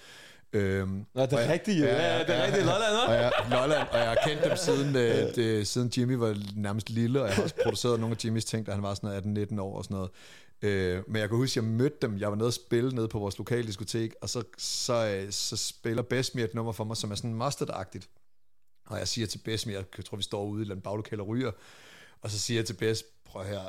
Øhm, Nå, det er rigtigt, jo. Ja, ja, det er rigtigt. Lolland, og jeg, Lolland, og jeg har kendt dem siden, øh, det, siden Jimmy var nærmest lille, og jeg har også produceret nogle af Jimmys ting, da han var sådan 18-19 år og sådan noget. Øh, men jeg kan huske, at jeg mødte dem, jeg var nede og spille nede på vores lokale diskotek, og så, så, øh, så spiller Besmir et nummer for mig, som er sådan mustard-agtigt. Og jeg siger til Besmir, jeg tror, vi står ude i et baglokale og ryger, og så siger jeg til Bes, prøv her,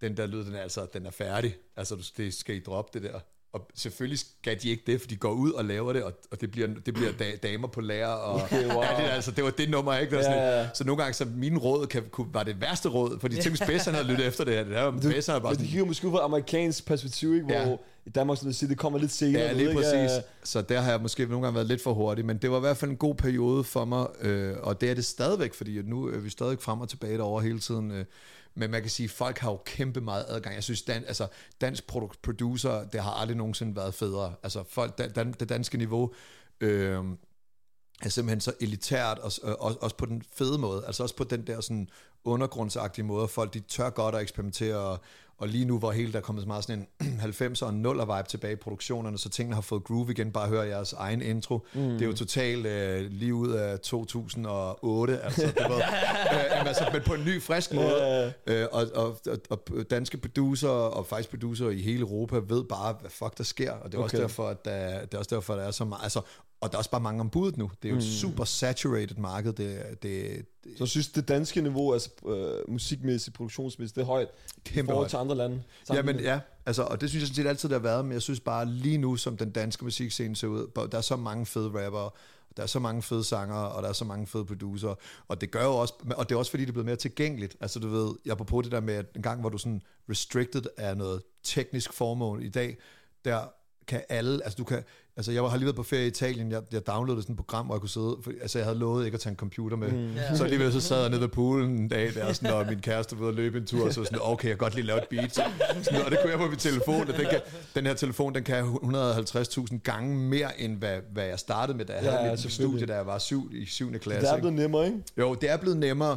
den der lyd, den er altså, den er færdig. Altså, du, det skal I droppe det der. Og selvfølgelig skal de ikke det, for de går ud og laver det, og, og det bliver, det bliver da, damer på lærer. Og, Okay, wow. ja, det, altså, det var det nummer, ikke? Var sådan, Ja, ja, ja. Så nogle gange, så mine råd kan, kunne, var det værste råd, fordi tænk, hvis Bes, han havde lyttet efter det her. Det her Bes, han havde bare det sådan, kigger måske ud fra amerikansk perspektiv, ikke? Hvor Ja. i Danmark, som du siger, det kommer lidt senere. Ja, lige ved, ikke? præcis. Ja, Så der har jeg måske nogle gange været lidt for hurtig, men det var i hvert fald en god periode for mig, øh, og det er det stadigvæk, fordi nu er vi stadig frem og tilbage derovre hele tiden. Øh, men man kan sige, at folk har jo kæmpe meget adgang. Jeg synes, dan, altså, dansk producer, det har aldrig nogensinde været federe. Altså folk, dan, dan, det danske niveau, øh, er simpelthen så elitært, og, og, også på den fede måde, altså også på den der sådan undergrundsagtige måde, folk de tør godt at eksperimentere, og, og lige nu, hvor hele der er kommet så meget sådan en <clears throat> 90'er og 0'er vibe tilbage i produktionerne, så tingene har fået groove igen, bare hør jeres egen intro. Mm. Det er jo totalt øh, lige ud af 2008, altså, det var, <laughs> øh, altså, men på en ny, frisk måde. Øh, og, og, og, og danske producer, og faktisk producer i hele Europa, ved bare, hvad fuck der sker, og det er, okay. også, derfor, at der, det er også derfor, at der er så meget, altså, og der er også bare mange om budet nu. Det er jo et super saturated marked. Det, det, det Så jeg synes, det danske niveau, altså øh, musikmæssigt, produktionsmæssigt, det er højt i Kæmpe forhold højt. til andre lande. Jamen ja, altså, og det synes jeg sådan set altid, det har været, men jeg synes bare lige nu, som den danske musikscene ser ud, der er så mange fede rappere, der er så mange fede sanger, og der er så mange fede producer, og det gør jo også, og det er også fordi, det er blevet mere tilgængeligt. Altså du ved, jeg på det der med, at en gang, hvor du sådan restricted af noget teknisk formål i dag, der kan alle, altså du kan, altså jeg har lige været på ferie i Italien, jeg, jeg downloadede sådan et program, hvor jeg kunne sidde, for, altså jeg havde lovet ikke at tage en computer med, mm. så alligevel så sad jeg nede ved poolen en dag der, sådan, og min kæreste var ude at løbe en tur, og så var sådan, okay, jeg kan godt lige lave et beat, så, sådan, og det kunne jeg på min telefon, og den, kan, den her telefon, den kan 150.000 gange mere, end hvad, hvad jeg startede med, da jeg Ja, havde mit studie, da jeg var syv, i 7. klasse. Det er blevet nemmere, ikke? Jo, det er blevet nemmere,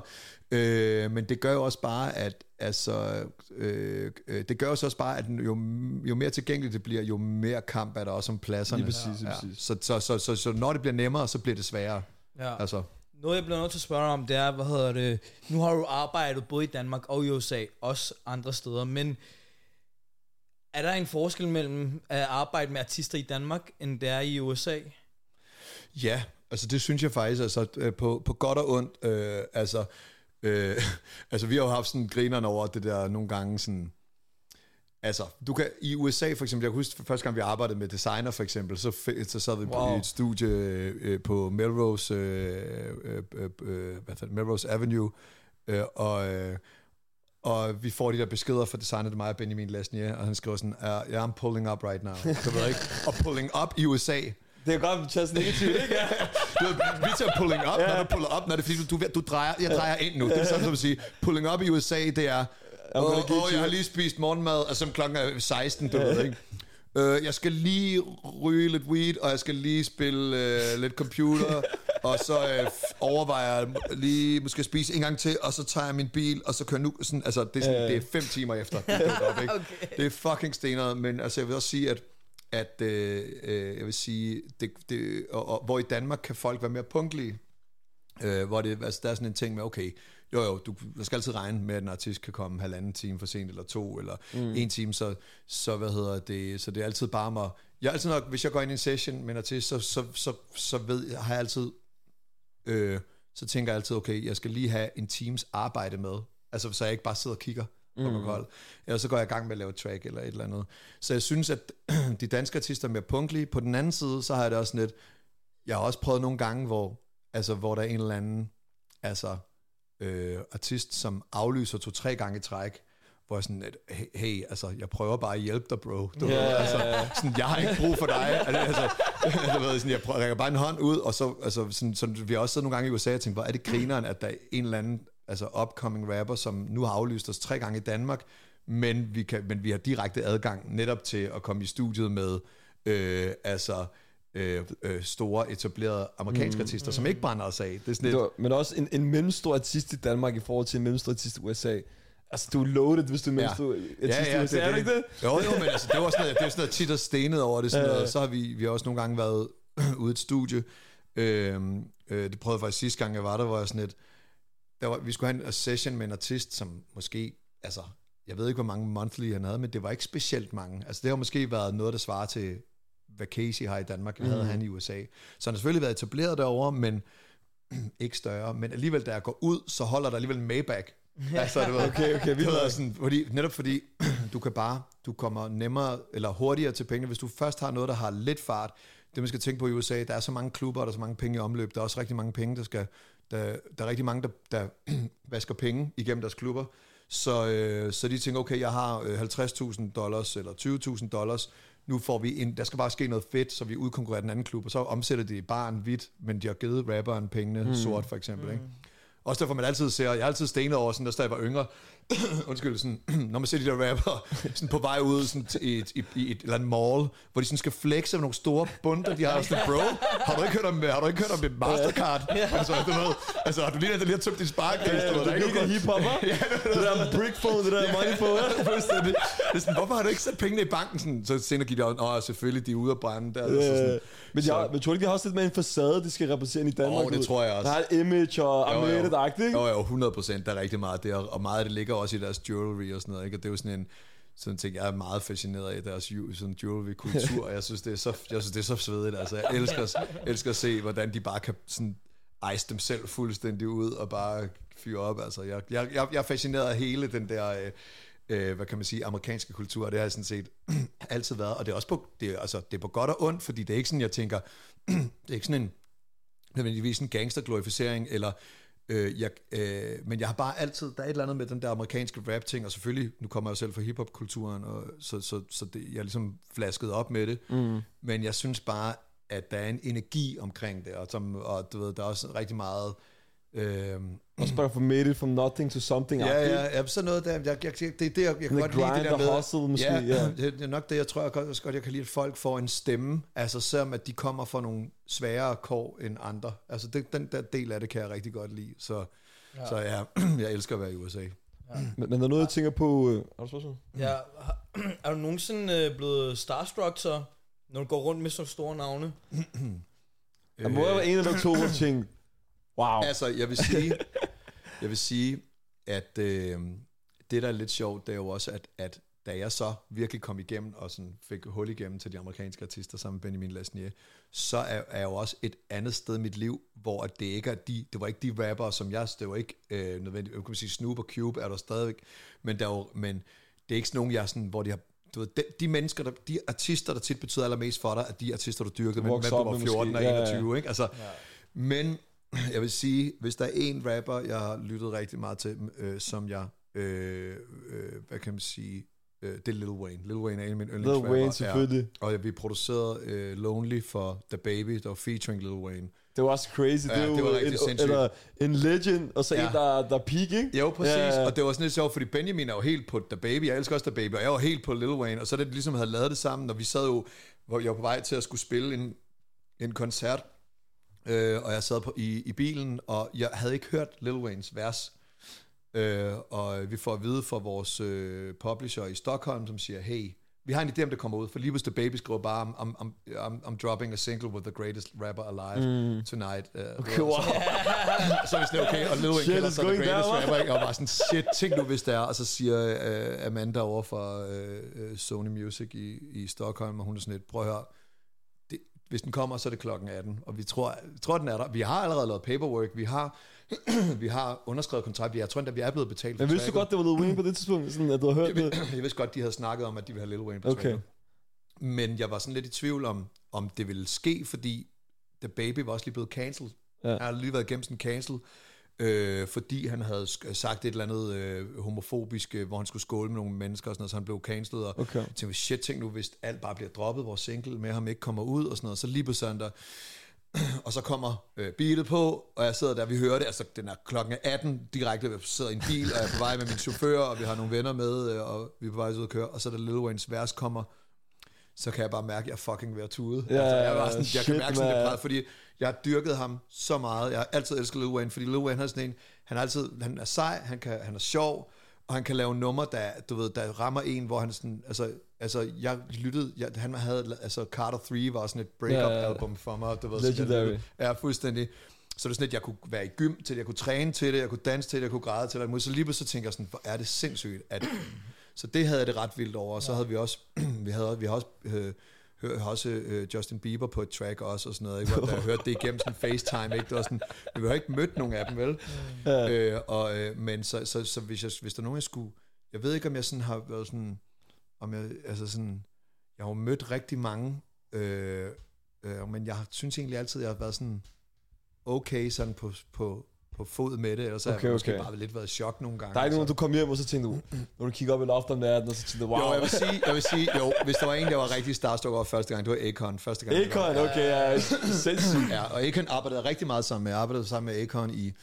øh, men det gør jo også bare, at altså, øh, øh, det gør jo så også bare, at jo, jo mere tilgængeligt det bliver, jo mere kamp er der også om pladserne. Lige præcis, lige præcis. Så, så, så, så, så når det bliver nemmere, så bliver det sværere. Ja. Altså, Noget, jeg bliver nødt til at spørge om, det er, hvad hedder det, nu har du arbejdet både i Danmark og i USA, også andre steder, men er der en forskel mellem at arbejde med artister i Danmark, end det er i USA? ja, altså det synes jeg faktisk, altså øh, på, på godt og ondt, øh, altså, øh, <laughs> altså vi har jo haft sådan grinerne over det der nogle gange sådan, Altså, du kan, i USA for eksempel, jeg kan huske første gang vi arbejdede med designer for eksempel, så, så sad vi wow. i et studie øh, på Melrose, øh, øh, øh, øh, hvad det, Melrose Avenue, øh, og, øh, og vi får de der beskeder fra designer, det er mig og Benjamin Lasnier, og han skriver sådan, yeah, I'm pulling up right now. <laughs> Du ved ikke? Og pulling up i USA, Det kan godt tages negativt, ikke? <laughs> Ja. du ved, vi tager pulling up, ja. når du puller op, når det er fordi, du, du, du drejer, jeg drejer ind nu. Det er sådan, som at sige, pulling up i USA, det er, åh, oh, oh, jeg har lige spist morgenmad, altså klokken er 16, du ved, ikke? Uh, jeg skal lige ryge lidt weed, og jeg skal lige spille uh, lidt computer, <laughs> og så uh, overvejer jeg lige måske spise en gang til, og så tager jeg min bil, og så kører nu, sådan, altså det er, sådan, det er fem timer efter. Det er, op, ikke? <laughs> Okay. det er fucking steneret, men altså jeg vil også sige, at at øh, øh, jeg vil sige, det, det, og, og, hvor i Danmark kan folk være mere punktlige, øh, hvor det, altså, der er sådan en ting med, okay, jo jo, du, du skal altid regne med, at en artist kan komme halvanden time for sent, eller to, eller mm. en time, så, så hvad hedder det, så det er altid bare mig, jeg er altid nok, hvis jeg går ind i en session med en artist, så, så, så, så ved, har jeg altid, øh, så tænker jeg altid, okay, jeg skal lige have en teams arbejde med, altså så jeg ikke bare sidder og kigger på mm. Eller så går jeg i gang med at lave et track eller et eller andet. Så jeg synes, at <clears throat> de danske artister er mere punktlige. På den anden side, så har jeg det også lidt, jeg har også prøvet nogle gange, hvor, altså, hvor der er en eller anden altså, øh, artist, som aflyser to-tre gange i træk, hvor jeg sådan lidt, hey, hey, altså, jeg prøver bare at hjælpe dig, bro. Du Ja, ved, altså, sådan, jeg har ikke brug for dig. Altså, altså, <laughs> du ved, sådan, jeg prøver, rækker bare en hånd ud, og så, altså, sådan, sådan, vi har også siddet nogle gange i USA og tænkt, hvor er det grineren, at der er en eller anden altså upcoming rapper, som nu har aflyst os tre gange i Danmark, men vi, kan, men vi har direkte adgang netop til at komme i studiet med øh, altså øh, øh, store etablerede amerikanske mm. artister, som ikke brænder os af. Det er sådan Det lidt, var, men også en, en mellemstor artist i Danmark i forhold til en mellemstor artist i USA. Altså, du er loaded, hvis du er mellemstor artist i USA. Er du ikke det? Jo, jo, men altså, det var sådan noget, det er sådan noget tit og stenet over det. Sådan Ja, ja. noget. Så har vi, vi har også nogle gange været <clears throat> ude i et studie. Øh, øh, det prøvede jeg faktisk sidste gang, jeg var der, hvor jeg sådan et, der var, vi skulle have en session med en artist, som måske, altså, jeg ved ikke, hvor mange monthly han havde, men det var ikke specielt mange. Altså, det har måske været noget, der svarer til, hvad Casey har i Danmark, mm. havde han i USA. Så han har selvfølgelig været etableret derovre, men <clears throat> ikke større. Men alligevel, da jeg går ud, så holder der alligevel en Maybach. <laughs> altså, det var, Okay, okay, det var sådan, fordi, netop fordi, <clears throat> du kan bare, du kommer nemmere, eller hurtigere til pengene, hvis du først har noget, der har lidt fart. Det man skal tænke på i USA, der er så mange klubber, der er så mange penge i omløb, der er også rigtig mange penge, der skal, der, der er rigtig mange, der, der <clears throat> vasker penge igennem deres klubber. Så, øh, så de tænker, okay, jeg har øh, 50.000 dollars eller 20.000 dollars, nu får vi en, der skal bare ske noget fedt, så vi udkonkurrerer den anden klub, og så omsætter de bare en hvidt, men de har givet rapperen pengene mm. sort, for eksempel. Mm. Ikke? Også derfor man altid ser, jeg har altid stenet over, sådan, da jeg var yngre, <coughs> undskyld, sådan, <coughs> når man ser de der rapper <coughs> sådan på vej ud sådan, til et, i, i et eller andet mall, hvor de sådan skal flexe med nogle store bunder, de har sådan, bro, har du ikke hørt om, har du ikke hørt om et Mastercard? <laughs> altså, du ved, altså, har du lige, lige har tømt din sparkris? Ja, du det der er ikke hip-hopper. <laughs> Ja, det, Det der brick phone, det der money phone. <laughs> Fuldstændig. Det er sådan, hvorfor har du ikke sat pengene i banken? Sådan, så senere gik de over, åh, selvfølgelig, de er ude at brænde der. Så sådan, Øh, men jeg, men tror du ikke, de har også lidt med en facade, de skal repræsentere i Danmark? Åh, det ud? tror jeg også. Der er et image og. Ahmed-agtigt, ikke? Jo, jo, 100 procent. Der er rigtig meget der, og meget af det ligger også i deres jewelry og sådan noget. Ikke? Og det er jo sådan en sådan ting, jeg er meget fascineret af deres ju- sådan jewelry-kultur, og jeg synes, det er så, jeg synes, det er så svedigt. Altså, jeg elsker, elsker at se, hvordan de bare kan sådan ice dem selv fuldstændig ud og bare fyre op. Altså, jeg, jeg, jeg, jeg er fascineret af hele den der... Øh, øh, hvad kan man sige, amerikanske kultur, det har jeg sådan set <clears throat> altid været, og det er også på, det er, altså, det er på godt og ondt, fordi det er ikke sådan, jeg tænker, <clears throat> det er ikke sådan en, nødvendigvis en gangsterglorificering, eller øh, jeg, øh, men jeg har bare altid, der er et eller andet med den der amerikanske rap-ting, og selvfølgelig, nu kommer jeg jo selv fra hiphop-kulturen, og så, så, så det, jeg er ligesom flasket op med det, mm. men jeg synes bare, at der er en energi omkring det, og, som, og du ved, der er også rigtig meget, øh, Også bare for made it from nothing to something. Ja, ja, ja, sådan noget der. Jeg, jeg, jeg, det er det, jeg, jeg kan godt lide det der og med. hustle måske, ja, ja. <laughs> Det, det er nok det, jeg tror, jeg godt, også godt, jeg kan lide, at folk får en stemme, altså selvom at de kommer fra nogle sværere kår end andre. Altså det, den der del af det kan jeg rigtig godt lide. Så ja, så ja <clears throat> jeg elsker at være i USA. Men, men der er noget, jeg tænker på... Øh, har du spørgsmål? Ja, har- <clears throat> er du nogensinde øh, blevet starstruck så, når du går rundt med så store navne? Der må jeg være en eller to, hvor jeg tænkte, wow. Altså, jeg vil sige, jeg vil sige, at øh, det, der er lidt sjovt, det er jo også, at, at da jeg så virkelig kom igennem og sådan fik hul igennem til de amerikanske artister sammen med Benjamin Lasnier, så er, er jeg jo også et andet sted i mit liv, hvor at det ikke er de, det var ikke de rapper, som jeg, det var ikke øh, nødvendigt, jeg kunne sige Snoop og Cube er der stadigvæk, men, der er jo, men det er ikke sådan nogen, jeg sådan, hvor de har du ved, de, de mennesker, der, de artister, der tit betyder allermest for dig, er de artister, du dyrkede, men du var med 14 måske. og Ja, ja. 21, ikke? Altså, men jeg vil sige, hvis der er en rapper, jeg har lyttet rigtig meget til, øh, som jeg, øh, øh, hvad kan man sige, øh, det er Lil Wayne. Lil Wayne er en af mine Lil yndlingsrapper. Wayne, selvfølgelig. Ja. Og vi producerede øh, Lonely for The Baby, der var featuring Lil Wayne. Det var også crazy. Ja, det, er det var rigtig en, sindssygt. Eller en legend, og så Ja. en, der, der er peak, ikke? Jo, præcis. Ja. Og det var sådan lidt sjovt, fordi Benjamin er jo helt på The Baby. Jeg elsker også The Baby, og jeg var helt på Lil Wayne. Og så da de ligesom havde lavet det sammen, og vi sad jo, hvor jeg var på vej til at skulle spille en, en koncert, øh, og jeg sad på, i, i bilen, og jeg havde ikke hørt Lil Waynes vers. Øh, og vi får at vide fra vores øh, publisher i Stockholm, som siger, hey, vi har en idé om det kommer ud, for lige The Baby skriver bare, I'm, I'm, I'm, I'm, dropping a single with the greatest rapper alive mm. tonight. Uh, Okay, wow. <laughs> så er vi sådan, okay, og Lil Wayne kalder sig The Greatest down, Rapper, ikke? og var sådan, shit, tænk nu, hvis det er, og så siger uh, Amanda over fra uh, Sony Music i, i Stockholm, og hun er sådan lidt, prøv at høre, hvis den kommer, så er det klokken 18, og vi tror, tror, den er der. Vi har allerede lavet paperwork, vi har, <clears throat> vi har underskrevet kontrakt, jeg tror endda, vi er blevet betalt Men vidste du godt, det var Lil Wayne på det tidspunkt? Sådan, at du har hørt Jeg, det? ved, jeg vidste godt, de havde snakket om, at de ville have Lil Wayne på Okay. tracket. Men jeg var sådan lidt i tvivl om, om det ville ske, fordi The Baby var også lige blevet cancelled. Ja. Han havde lige været igennem sådan cancel, øh, fordi han havde sagt et eller andet øh, homofobisk, øh, hvor han skulle skåle med nogle mennesker og sådan noget, så han blev cancelled. Og Okay. tænkte, shit, tænk nu, hvis alt bare bliver droppet, vores single med ham ikke kommer ud og sådan noget. Så lige på søndag, <clears throat> og så kommer øh, beatet på, og jeg sidder der, vi hører det, altså den er klokken er 18 direkte, jeg sidder i en bil, og jeg er på vej med min chauffør, og vi har nogle venner med, øh, og vi er på vej ud at køre, og så da Lil Waynes vers kommer, så kan jeg bare mærke, at jeg fucking ved at tude. Ja, altså, jeg, var sådan, jeg shit, kan mærke sådan man. lidt præget, fordi jeg har dyrket ham så meget. Jeg har altid elsket Lil Wayne, fordi Lil Wayne han er sådan en, han er altid, han er sej, han, kan, han er sjov, og han kan lave numre, der, du ved, der rammer en, hvor han sådan, altså, altså jeg lyttede, jeg, han havde, altså Carter 3 var sådan et breakup Ja, ja, ja. album for mig, du ved, Legendary. Så jeg, ja, fuldstændig. Så det er sådan, at jeg kunne være i gym til det, jeg kunne træne til det, jeg kunne danse til det, jeg kunne græde til det. Så lige pludselig så tænker jeg sådan, hvor er det sindssygt, at... Så det havde jeg det ret vildt over, og så havde vi også, <clears throat> vi havde, vi havde også, øh, hør, har også øh, Justin Bieber på et track også, og sådan noget, ikke? hvor da jeg hørte det igennem sådan FaceTime, ikke? det var sådan, vi har ikke mødt nogen af dem, vel? Ja. Øh, og, øh, men så, så, så hvis, jeg, hvis der er nogen, jeg skulle... Jeg ved ikke, om jeg sådan har været sådan... Om jeg, altså sådan... Jeg har jo mødt rigtig mange, øh, øh, men jeg synes egentlig altid, jeg har været sådan okay sådan på, på, på fod med det, ellers okay, har Okay, jeg måske okay. bare lidt været i chok nogle gange. Der er ikke nogen, så. du kom hjem, og så tænkte du, når du kigger op i loftet om natten, og så tænkte du, wow. Jo, jeg vil sige, jeg vil sige, jo, hvis der var en, der var rigtig starstruck over første gang, det var Akon. Første gang, Akon, okay, ja, sindssygt. Ja, og Akon arbejdede rigtig meget sammen med. Jeg arbejdede sammen med Akon i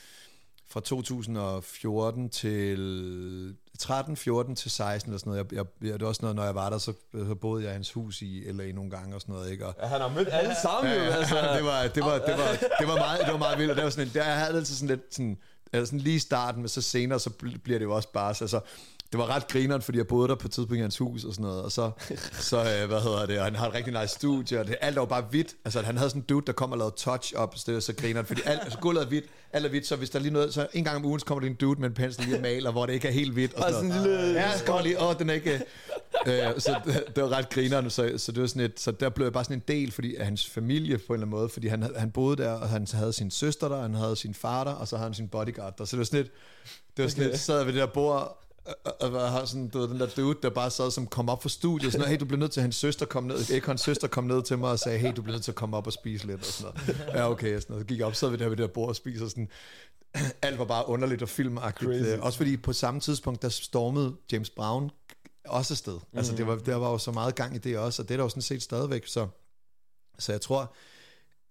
fra 2014 til 13, 14 til 16 eller sådan noget. Jeg, jeg, det var også noget, når jeg var der, så, så boede jeg i hans hus i LA nogle gange og sådan noget, ikke? Og, Ja, han har mødt alle sammen, jo, altså. <laughs> det var, det var, det var, det var meget, det var meget vildt, og det var sådan, en, der, jeg havde altid sådan lidt sådan, altså sådan lige i starten, men så senere, så bl- bliver det jo også bare, så, altså, det var ret grineren, fordi jeg boede der på et tidspunkt i hans hus og sådan noget, og så, så øh, hvad hedder det, og han har et rigtig nice studie, og det, alt var bare hvidt, altså han havde sådan en dude, der kom og lavede touch-up, så det var så grineren, fordi alt, altså, gulvet er hvidt, alt er hvidt, så hvis der er lige noget, så en gang om ugen, så kommer der en dude med en pensel lige og maler, hvor det ikke er helt hvidt, og Og sådan, sådan noget. Ja, så kommer lige, åh, den er ikke... øh, så det, det, var ret grineren, så, så det var sådan et, så der blev jeg bare sådan en del fordi, af hans familie på en eller anden måde, fordi han, han boede der, og han havde sin søster der, han havde sin far der, og så havde han sin bodyguard der, så det var sådan et, det var sådan Okay. så sad ved det der bord, og, og, og har sådan, du ved, den der dude, der bare sad, som kom op fra studiet, sådan, noget, hey, du bliver nødt til, hans søster kom ned, Akons søster kom ned til mig og sagde, hey, du bliver nødt til at komme op og spise lidt, og sådan noget. Ja, okay, og sådan noget. Så gik jeg op, sad vi der ved det der bord og spiser sådan, alt var bare underligt og filmagtigt. Crazy. Øh, Også fordi på samme tidspunkt, der stormede James Brown også afsted. Mm. Altså, det var, der var jo så meget gang i det også, og det er der jo sådan set stadigvæk. Så, så jeg tror,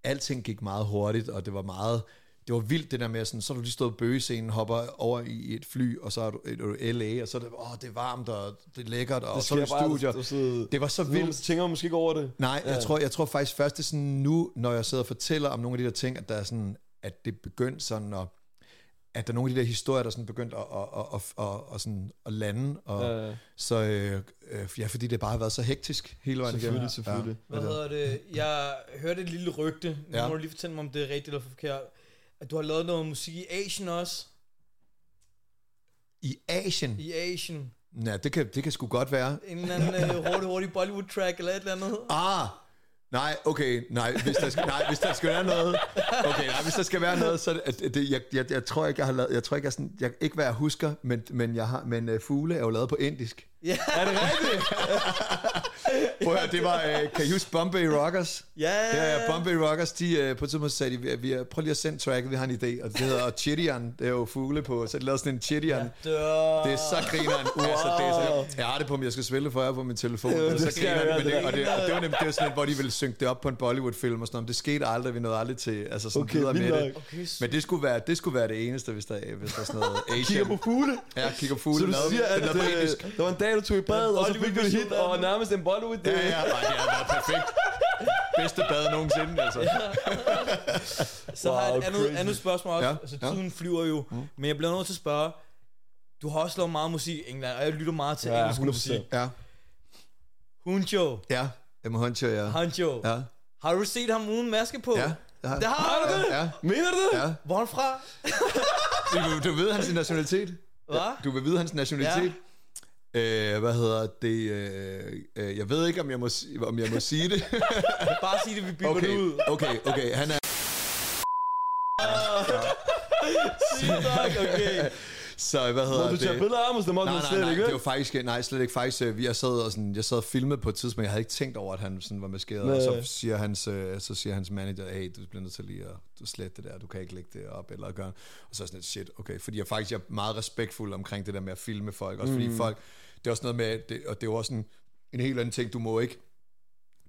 alting gik meget hurtigt, og det var meget... Det var vildt det der med, sådan, så har du lige stået på bøgescenen, hopper over i et fly, og så er du, er du i LA, og så er det, åh, det er varmt, og det er lækkert, og Det så er du bare, studier. du sidder- Det var så vildt. Så tænker man måske ikke over det. Nej, Ja. jeg, tror, jeg tror faktisk først, det er sådan nu, når jeg sidder og fortæller om nogle af de der ting, at der er sådan, at det begyndte sådan at, at der er nogle af de der historier, der sådan begyndte at, at, at, at, at, at, sådan at lande. Og, Ja, ja. Så øh, øh, ja, fordi det bare har været så hektisk hele vejen igennem. Selvfølgelig, selvfølgelig. Hvad hedder det? Jeg hørte et lille rygte. Nu Ja. må du lige fortælle mig, om det er rigtigt eller forkert. At du har lavet noget musik i Asien også. I Asien? I Asien. Ja, det kan, det kan sgu godt være. En eller anden uh, hurtig, hurtig Bollywood-track eller et eller andet. Ah, nej, okay, nej, hvis der skal, nej, hvis der skal være noget, okay, nej, hvis der skal være noget, så det, det jeg, jeg, jeg, tror ikke, jeg har lavet, jeg tror ikke, jeg, sådan, jeg ikke hvad jeg husker, men, men jeg har, men uh, fugle er jo lavet på indisk. Ja. Er det rigtigt? <laughs> Prøv at høre, det var, uh, kan I huske Bombay Rockers? Ja, Ja, ja, Bombay Rockers, de uh, på et tidspunkt sagde de, vi, vi, prøv lige at sende tracket, vi har en idé, og det hedder Chirian, det er jo fugle på, så de lavede sådan en Chirian. Dør. Det er så grineren. Wow. Altså, det er så, jeg har det på, men jeg skal spille for jer på min telefon. Jo, det er det så grineren, men det, det og det, og det var nemt, det var sådan hvor de ville synge det op på en Bollywood-film og sådan noget. men Det skete aldrig, vi nåede aldrig til altså sådan Okay, videre med det. Okay, Men det skulle, være, det skulle være det eneste, hvis der, hvis der er sådan noget Asian. Kigger på fugle. Ja, kigger fugle. Så du siger, at på øh, der var en dag, du tog i bad, og så fik du et hit, og nærmest en Bollywood. Ja, ja, nej, det været perfekt. Bedste bad nogensinde, altså. Så har jeg et andet, crazy. andet spørgsmål også. Ja, Ja, altså, ja. tiden flyver jo. Mm. Men jeg bliver nødt til at spørge. Du har også lavet meget musik i England, og jeg lytter meget til Ja, engelsk 100%. musik. Ja, Huncho. ja. Emma Huncho, ja. Huncho. Ja, Har du set ham uden maske på? ja. Det har, Det har du det? Ja, Mener du det? ja. Hvor er han fra? <laughs> Du, du ved hans nationalitet? Hvad? Du vil vide hans nationalitet? Ja. Øh, hvad hedder det? Øh, øh, jeg ved ikke, om jeg må, om jeg må sige det. <laughs> Bare sig det, vi bygger det Okay, ud. okay, okay. Han er... <laughs> Sygt okay. <laughs> Så hvad Må hedder du tage det? billeder af mig, så det må Nej, nej, slet nej, ikke, det var faktisk, nej, slet ikke. Faktisk, øh, vi jeg sad og sådan, jeg sad og filmede på et tidspunkt, jeg havde ikke tænkt over, at han sådan var maskeret, Nej. og så siger hans, øh, så siger hans manager, hey, du bliver nødt til lige at du slette det der, du kan ikke lægge det op, eller gøre, og så er sådan lidt, shit, okay, fordi jeg faktisk jeg er meget respektfuld omkring det der med at filme folk, også fordi folk, det er også noget med, det, og det er jo også en, en helt anden ting, du må ikke,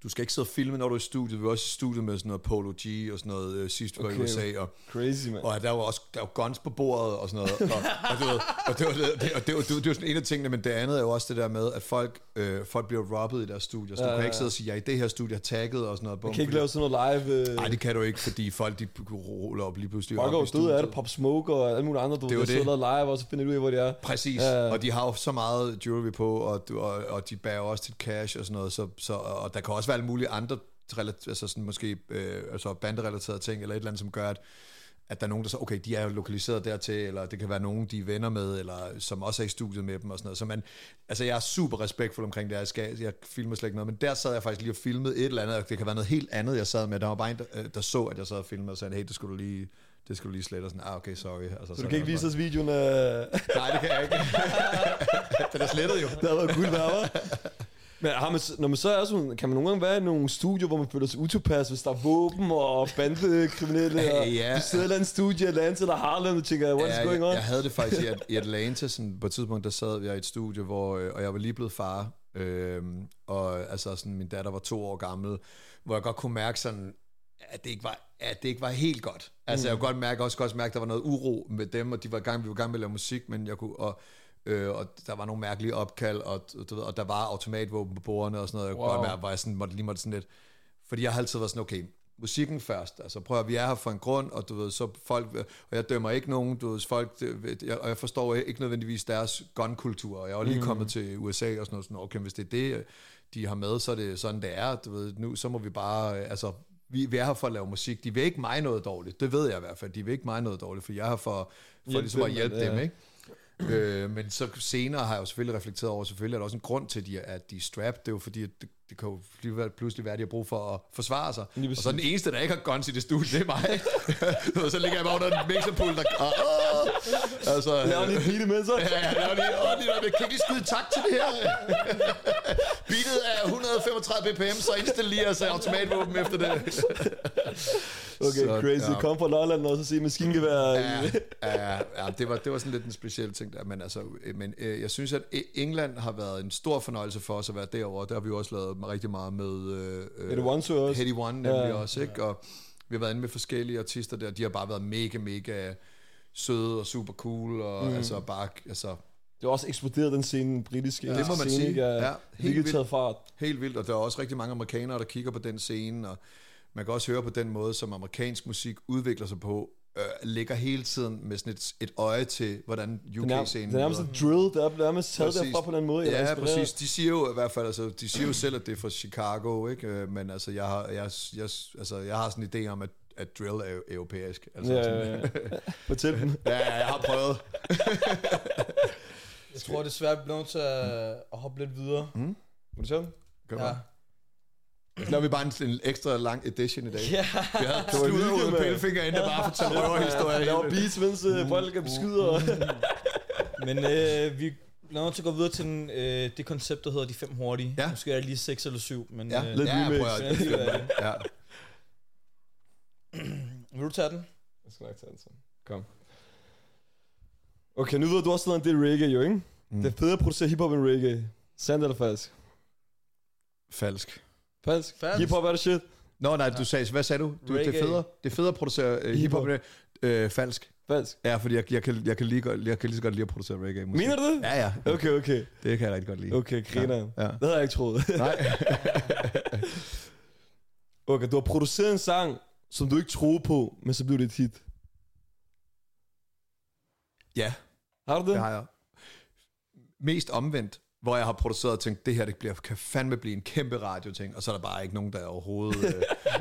du skal ikke sidde og filme, når du er i studiet. Vi var også i studiet med sådan noget Polo G og sådan noget øh, sidst vi var i Okay. USA, og Crazy, man. og der var også der var guns på bordet og sådan noget. Og, <laughs> og, du ved, og det var, det, og det, var, det, var, det var sådan en af tingene, men det andet er jo også det der med, at folk, øh, folk bliver robbet i deres studier. Så du Ja, kan ja, ikke sidde og sige, jeg er i det her studie, har tagget og sådan noget. Man kan ikke lave sådan noget live... Øh, Nej, det kan du ikke, fordi folk de ruller op lige pludselig. Folk er jo døde af det, Pop Smoke og alle mulige andre, du Det ved, der sidder det. live, og så finder du ud af, hvor de er. Præcis, Ja, ja. og de har jo så meget jewelry på, og, du- og, og de bærer også til cash og sådan noget, så, så, og der kan også være alle mulige andre, altså sådan måske øh, altså banderelaterede ting, eller et eller andet, som gør, at, at der er nogen, der så, okay, de er jo lokaliseret dertil, eller det kan være nogen, de er venner med, eller som også er i studiet med dem og sådan noget. Så man, altså jeg er super respektfuld omkring det. Jeg, skal, jeg filmer slet ikke noget, men der sad jeg faktisk lige og filmede et eller andet, og det kan være noget helt andet, jeg sad med. Der var bare en, der, øh, der så, at jeg sad og filmede, og sagde, hey, det skulle du lige, det skulle du lige slette, og sådan, ah, okay, sorry. Altså, Så du kan ikke vise os videoen af... Nej, det kan jeg ikke. <laughs> Den er slettet jo. Det har været guld værd? Men har man, når man så er sådan, kan man nogle gange være i nogle studier, hvor man føler sig utilpas, hvis der er våben og bandekriminelle, og Ja. du sidder i et eller andet studie i Atlanta eller Harlem, og tænker, what's Ja, going on? jeg, jeg havde det faktisk i, At- i Atlanta, sådan, på et tidspunkt, der sad jeg i et studie, hvor, øh, og jeg var lige blevet far, øh, og altså sådan, min datter var to år gammel, hvor jeg godt kunne mærke sådan, at det ikke var, at det ikke var helt godt. Altså, jeg kunne godt mærke, også godt mærke, at der var noget uro med dem, og de var gang, vi var i gang med at lave musik, men jeg kunne, og, øh, og der var nogle mærkelige opkald, og, du ved, og der var automatvåben på bordene og sådan noget. Wow. godt mærke, hvor jeg sådan, måtte, lige måtte sådan lidt, fordi jeg har altid været sådan, okay, musikken først. Altså prøv at vi er her for en grund, og du ved, så folk, og jeg dømmer ikke nogen, du ved, folk, det, jeg, og jeg forstår ikke nødvendigvis deres gunkultur, og jeg er lige mm. kommet til USA og sådan noget, sådan, okay, hvis det er det, de har med, så er det sådan, det er, du ved, nu, så må vi bare, øh, altså, vi, vi er her for at lave musik. De vil ikke mig noget dårligt. Det ved jeg i hvert fald. De vil ikke mig noget dårligt, for jeg er her for, for Hjælpe ligesom at dem, hjælpe ja. dem, ikke? Øh, men så senere har jeg jo selvfølgelig reflekteret over, selvfølgelig er der også en grund til, at de er, at de er strapped. Det er jo fordi, at det, det kan jo pludselig- være, at de har brug for at forsvare sig. Og så den eneste, der ikke har guns i det studie, det er mig. <laughs> Så ligger jeg bare under en mixerpult. Og, åh, altså, Laver lige et beat imens, så? <laughs> Ja, ja, laver lige, åh, lige, jeg kan ikke lige skyde tak til det her. <laughs> Beatet er 135 bpm, så indstil lige altså automatvåben efter det. <laughs> Okay, Så, crazy. ja. Kom fra Lolland og så sige maskingevær. Ja, ja, ja det, var, det var sådan lidt en speciel ting der, men, altså, øh, men øh, jeg synes, at E- England har været en stor fornøjelse for os at være derovre. Der har vi jo også lavet rigtig meget med... Øh, Eddie One Tour også. Heady One nemlig Ja. ja. også, ikke? Og vi har været inde med forskellige artister der, de har bare været mega, mega søde og super cool, og mm. altså bare, altså, Det har også eksploderet den scene, britiske det må man scene, sige. Er Ja, helt vildt. taget fart. Helt vildt, og der er også rigtig mange amerikanere, der kigger på den scene, og man kan også høre på den måde, som amerikansk musik udvikler sig på, øh, ligger hele tiden med sådan et, et øje til, hvordan UK-scenen det er nærmest drill, der er nærmest taget Præcis. derfra på den måde. Ja, præcis. De siger jo i hvert fald, altså, de siger jo selv, at det er fra Chicago, ikke? Øh, Men altså, jeg har, jeg, jeg, altså, jeg har sådan en idé om, at, at drill er europæisk. Altså, Ja, ja, ja. Fortæl dem. <laughs> ja, ja, jeg har prøvet. <laughs> Jeg tror desværre, vi bliver nødt til at, at hoppe lidt videre. Vil du se dem? Gør Ja. Så laver vi bare en, en ekstra lang edition i dag. ja. Vi havde ud mand. af pillefinger, inden der bare fortalte røverhistorier. Jeg laver beats, mens folk kan beskyde. og- <laughs> Men øh, vi bliver nødt til at gå videre til den, øh, det koncept, der hedder de fem hurtige. Ja. Måske er det lige seks eller syv, men Ja, øh, Lidt ja, remix. ja. <clears throat> vil du tage den? Jeg skal nok tage den så. Kom. Okay, nu ved du, også lavet en del reggae, jo, ikke? Mm. Det er federe at producere hiphop end reggae. Sandt eller falsk? Falsk. Falsk? Falsk. Hiphop er det shit. Nå, nej, du sagde, hvad sagde du? du det er Reggae. federe, det er federe at producere uh, hiphop. Hiphop. Øh, falsk. Falsk. Ja, fordi jeg, jeg, kan, jeg, kan lige, godt- jeg kan lige så godt lide at producere reggae musik. Mener du det? Ja, ja. Okay, okay. Det kan jeg rigtig godt lide. Okay, griner. Ja. Det havde jeg ikke troet. Nej. <laughs> Okay, du har produceret en sang, som du ikke troede på, men så blev det et hit. ja, Har du det? det har jeg. Mest omvendt, hvor jeg har produceret og tænkt, det her det bliver, kan fandme blive en kæmpe radioting, og så er der bare ikke nogen, der overhovedet øh,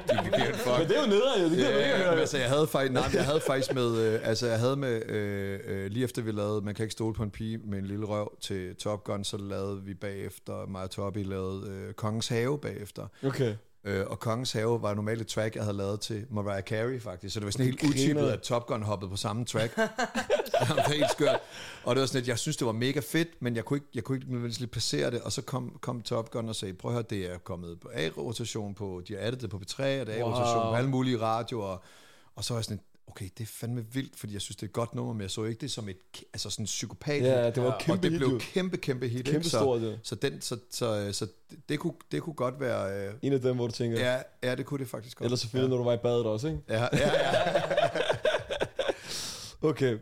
de giver en fuck. Men det er jo nederen, jo. Det kan Ja, ikke ja, høre. altså, jeg havde faktisk, nej, jeg havde faktisk med, øh, altså, jeg havde med, øh, øh, lige efter vi lavede, man kan ikke stole på en pige med en lille røv til Top Gun, så lavede vi bagefter, mig og Tobi lavede øh, Kongens Have bagefter. Okay. Øh, og Kongens Have var normalt et track, jeg havde lavet til Mariah Carey faktisk, så det var sådan helt Griner. utippet, at Top Gun hoppede på samme track. <laughs> <laughs> det var helt skørt. Og det var sådan, at jeg synes, det var mega fedt, men jeg kunne ikke, jeg kunne ikke nødvendigvis lige placere det, og så kom, kom Top Gun og sagde, prøv at høre, det er kommet på A-rotation, på, de har addet det på P3, og det er A-rotation Wow. på alle mulige radioer, og så var jeg sådan, okay, det er fandme vildt, fordi jeg synes, det er et godt nummer, men jeg så ikke det som et altså sådan en psykopat. Ja, det var et og kæmpe det hit, blev jo. kæmpe, kæmpe hit. Kæmpe ikke? stort, så, ja. så, den, så, så, så det, kunne, det kunne godt være... Øh, En af dem, hvor du tænker, ja. ja, ja, det kunne det faktisk godt. eller selvfølgelig, når du var i badet også, ikke? Ja, ja, ja. <laughs> Okay.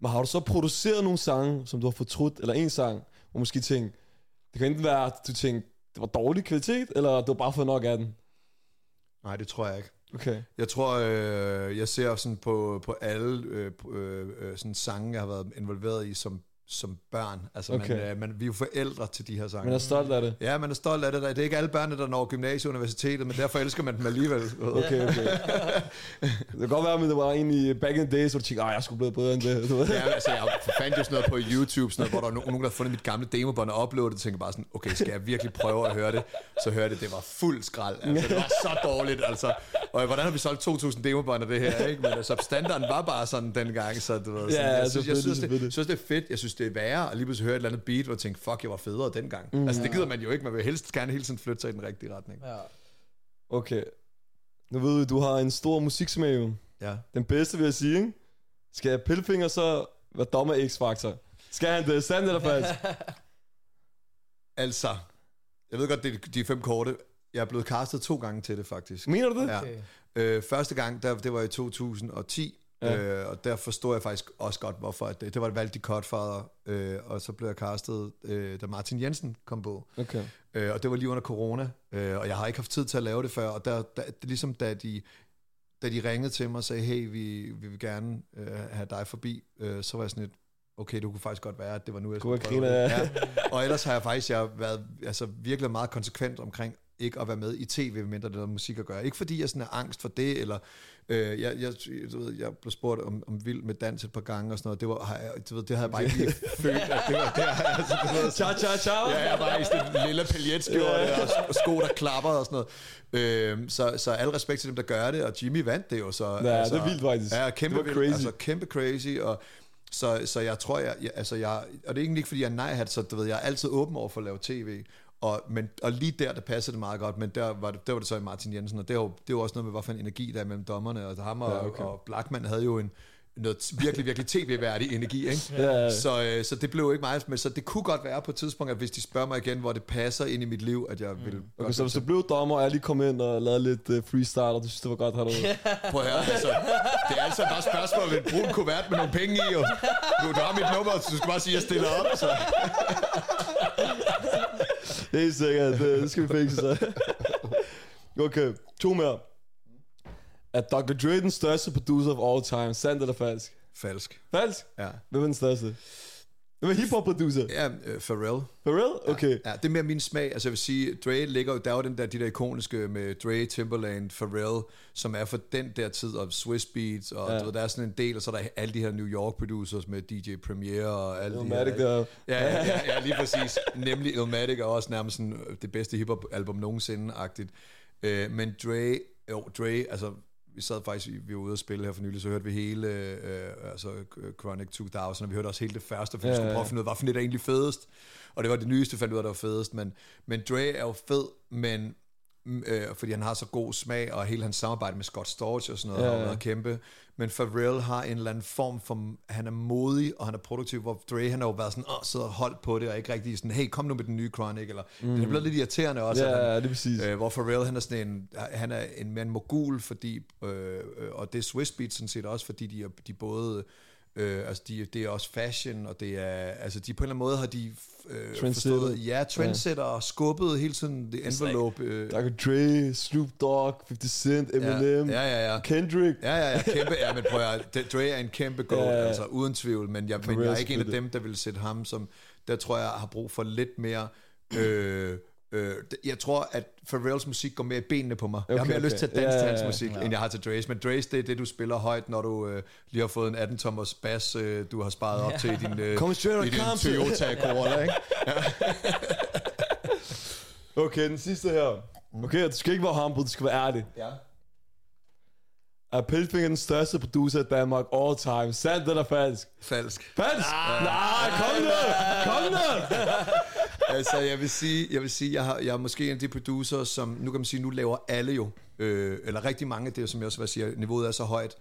Men har du så produceret nogle sange, som du har fortrudt, eller en sang, hvor måske tænkt, det kan enten være, at du tænkte, det var dårlig kvalitet, eller du har bare fået nok af den? Nej, det tror jeg ikke. Okay. Jeg tror, øh, jeg ser sådan på, på alle øh, øh, øh, sådan sange, jeg har været involveret i som, som børn. Altså, okay. man, øh, man, vi er jo forældre til de her sange. Men jeg er stolt af det. Ja, man er stolt af det. Det er ikke alle børnene, der når gymnasiet og universitetet, men derfor elsker man dem alligevel. <laughs> Okay, okay. det kan godt være, men det var egentlig back in the days, hvor du tænkte, jeg skulle blive bedre end det. Du <laughs> ved. Ja, altså, jeg fandt jo sådan noget på YouTube, sådan noget, hvor der var no- nogen, der havde fundet mit gamle demobånd og uploadet det, og tænkte bare sådan, okay, skal jeg virkelig prøve at høre det? Så hørte det, det var fuld skrald. Altså, det var så dårligt, altså. Og hvordan har vi solgt 2.000 demobånd af det her, ikke? Men altså, standarden var bare sådan dengang, så du ved, sådan, Ja, jeg, synes, jeg, synes, det, synes, det er fedt. Jeg synes, det er værre, og lige pludselig høre et eller andet beat, hvor jeg tænkte, fuck, jeg var federe dengang. Mm, altså, det gider man jo ikke. Man vil helst gerne hele tiden flytte sig i den rigtige retning. Ja. Okay. Nu ved vi, du har en stor musiksmag, jo. Ja. Den bedste, vil jeg sige, ikke? Skal Pilfinger så være dommer X-Factor? Skal han det? Sandt eller falsk? <laughs> Altså, jeg ved godt, det er de fem korte. Jeg er blevet castet to gange til det, faktisk. Mener du det? Ja. Okay. Øh, første gang, der, det var i 2010, Ja. øh, og der forstår jeg faktisk også godt, hvorfor. At det, det var et valgt i Godfather, øh, og så blev jeg castet, øh, da Martin Jensen kom på. Okay. Øh, og det var lige under corona, øh, og jeg har ikke haft tid til at lave det før, og der, der, er ligesom da de, da de ringede til mig og sagde, hey, vi, vi vil gerne øh, have dig forbi, øh, så var jeg sådan lidt, okay, det kunne faktisk godt være, at det var nu, jeg skulle prøve. Ja. Og ellers har jeg faktisk jeg har været altså, virkelig meget konsekvent omkring ikke at være med i tv, mindre det har med musik at gøre. Ikke fordi jeg sådan er angst for det, eller øh, jeg, jeg, du ved, jeg blev spurgt om, om vild med dans et par gange og sådan noget. Det, var, har jeg, du ved, det havde jeg bare ikke <laughs> følt, at det var der. Altså, du ved, Ciao, ciao, ciao. Ja, jeg var i sådan en lille paljetskjorte og sko- der klapper og sådan noget. Øhm, så, så al respekt til dem, der gør det, og Jimmy vandt det jo så. Ja, det er vildt faktisk. Ja, kæmpe Det var vildt, crazy. Altså, kæmpe crazy, og så, så jeg tror, jeg, jeg, altså jeg, og det er egentlig ikke, fordi jeg er nej-hat, så du ved, jeg er altid åben over for at lave tv, og, men, og lige der, der passede det meget godt, men der var det, der var det så i Martin Jensen, og det var, det var også noget med, hvad for en energi der er mellem dommerne, og ham og, Ja, okay. og Blackman havde jo en, noget virkelig, virkelig tv-værdig energi, ikke? Ja, ja. Så, øh, så det blev ikke meget, men så det kunne godt være på et tidspunkt, at hvis de spørger mig igen, hvor det passer ind i mit liv, at jeg vil... Okay, så hvis du blev dommer, og jeg lige kom ind og lavede lidt uh, freestyle, og du synes, det var godt, har du... Prøv at høre, altså, det er altså bare spørgsmål med en brun kuvert med nogle penge i, og du, du har mit nummer, så du skal bare sige, at jeg stiller op, så... <laughs> Helt sikkert, det, det skal vi fikse så. <laughs> Okay, to mere. Er Dr. Dre den største producer of all time? Sandt eller falsk? Falsk. Falsk? Ja. Hvem er den største? Hvem er hiphop producer? Ja, øh, Pharrell. For real? Okay. Ja, det er mere min smag. Altså jeg vil sige, Dre ligger jo, der er jo den der, de der ikoniske med Dre, Timberland, Pharrell, som er for den der tid, og Swiss Beats, og Ja. ja. du ved, der er sådan en del, og så er der alle de her New York producers med DJ Premier og alle de Illmatic her. der. Ja, ja, ja, ja, lige præcis. Nemlig Illmatic er også nærmest sådan øh, det bedste hiphop-album nogensinde-agtigt. Øh, men Dre, jo, Dre, altså, vi sad faktisk, vi var ude at spille her for nylig, så hørte vi hele, øh, altså Chronic 2000, og vi hørte også hele det første, for vi Ja, skulle prøve at finde ud af, hvad for det der egentlig fedest. Og det var det nyeste, fandt ud af, der var fedest. Men, men Dre er jo fed, men øh, fordi han har så god smag, og hele hans samarbejde med Scott Storch og sådan noget ja, ja. har været kæmpe. Men Pharrell har en eller anden form for, han er modig, og han er produktiv, hvor Dre, han har jo været sådan, åh, sidder holdt på det, og ikke rigtig sådan, hey, kom nu med den nye Chronic, eller mm. det er blevet lidt irriterende også. Ja, han, ja, det er præcis. Øh, hvor Pharrell, han er sådan en, han er en mere en mogul, fordi, øh, øh, og det er Swiss Beats sådan set også, fordi de er, de både, øh, altså de, det er også fashion, og det er, altså de på en eller anden måde har de øh, forstået, ja, trendsetter, og skubbet hele tiden det envelope. Øh, Dr. Dre, Snoop Dogg, 50 Cent, Eminem, Ja, ja, ja. Kendrick. Ja, ja, ja, kæmpe, ja, men prøv at Dre er en kæmpe goal, Ja, ja, ja. altså uden tvivl, men jeg, men jeg er ikke en af dem, der vil sætte ham som, der tror jeg har brug for lidt mere, øh, øh, jeg tror, at Pharrells musik går mere i benene på mig. Okay, jeg har mere okay. lyst til at danse Ja, til ja, hans ja. musik, Ja. end jeg har til Dre's, men Dre's, det er det, du spiller højt, når du øh, lige har fået en 18-tommers bass, øh, du har sparet op til i din, øh, straight i din. Toyota Corolla, ikke? <laughs> Okay, den sidste her. Okay, du skal ikke være humble, du skal være ærlig. Ja. Er Pilfinger den største producer i Danmark all time? Sandt eller falsk? Falsk. Falsk? Nej, kom nu! Kom nu! Altså, jeg vil sige, jeg vil sige, jeg, har, jeg er måske en af de producer, som, nu kan man sige, nu laver alle jo, øh, eller rigtig mange, det er som jeg også vil sige, niveauet er så højt,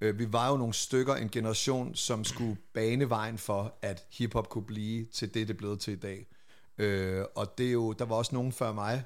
øh, vi var jo nogle stykker, en generation, som skulle bane vejen for, at hiphop kunne blive til det, det blevet til i dag. Øh, og det er jo, der var også nogen før mig,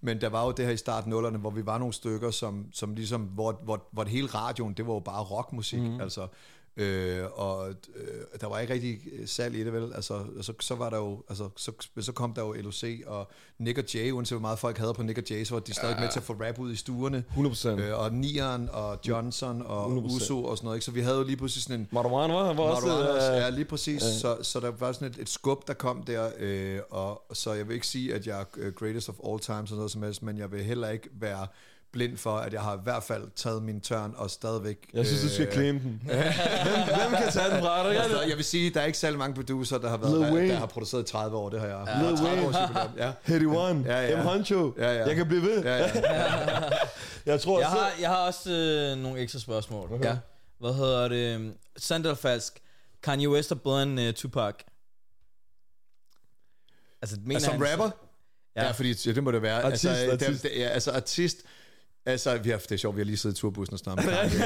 men der var jo det her i starten nullerne, hvor vi var nogle stykker, som, som ligesom, hvor, hvor, hvor det hele radioen, det var jo bare rockmusik, mm. altså. Øh, og øh, der var ikke rigtig salg i det, vel? Altså, så, så var der jo, altså, så, så kom der jo LOC og Nick og Jay, uanset hvor meget folk havde på Nick og Jay, så var de stadig ja. med til at få rap ud i stuerne. 100%. Øh, og Nieren og Johnson og 100%. Uso og sådan noget, ikke? Så vi havde jo lige pludselig sådan en... Marwan var, var også... Marwan, ja, lige præcis. Ja. Så, så der var sådan et, et skub, der kom der, øh, og så jeg vil ikke sige, at jeg er øh, greatest of all time, sådan noget som helst, men jeg vil heller ikke være blind for, at jeg har i hvert fald taget min tørn og stadigvæk... Jeg synes, øh, du skal claim den. <laughs> hvem, hvem kan tage den fra dig? Altså, jeg vil sige, der er ikke særlig mange producer, der har, været, der har produceret i 30 år. Det har jeg. Ja. Lil Wayne. Ja. Heady One. Ja, ja. M. Honcho. Ja, ja. Jeg kan blive ved. Ja, ja. <laughs> jeg tror jeg har, jeg har også øh, nogle ekstra spørgsmål. Okay. Ja. Hvad hedder det? Sandt eller falsk? Kanye West er bedre end uh, Tupac. Altså, mener altså, som han, rapper? Ja. ja, fordi ja, det må det være. Artist, altså, artist. Det, ja, altså artist. Altså, vi har, det er sjovt, vi har lige siddet i turbussen og snart med Kanye.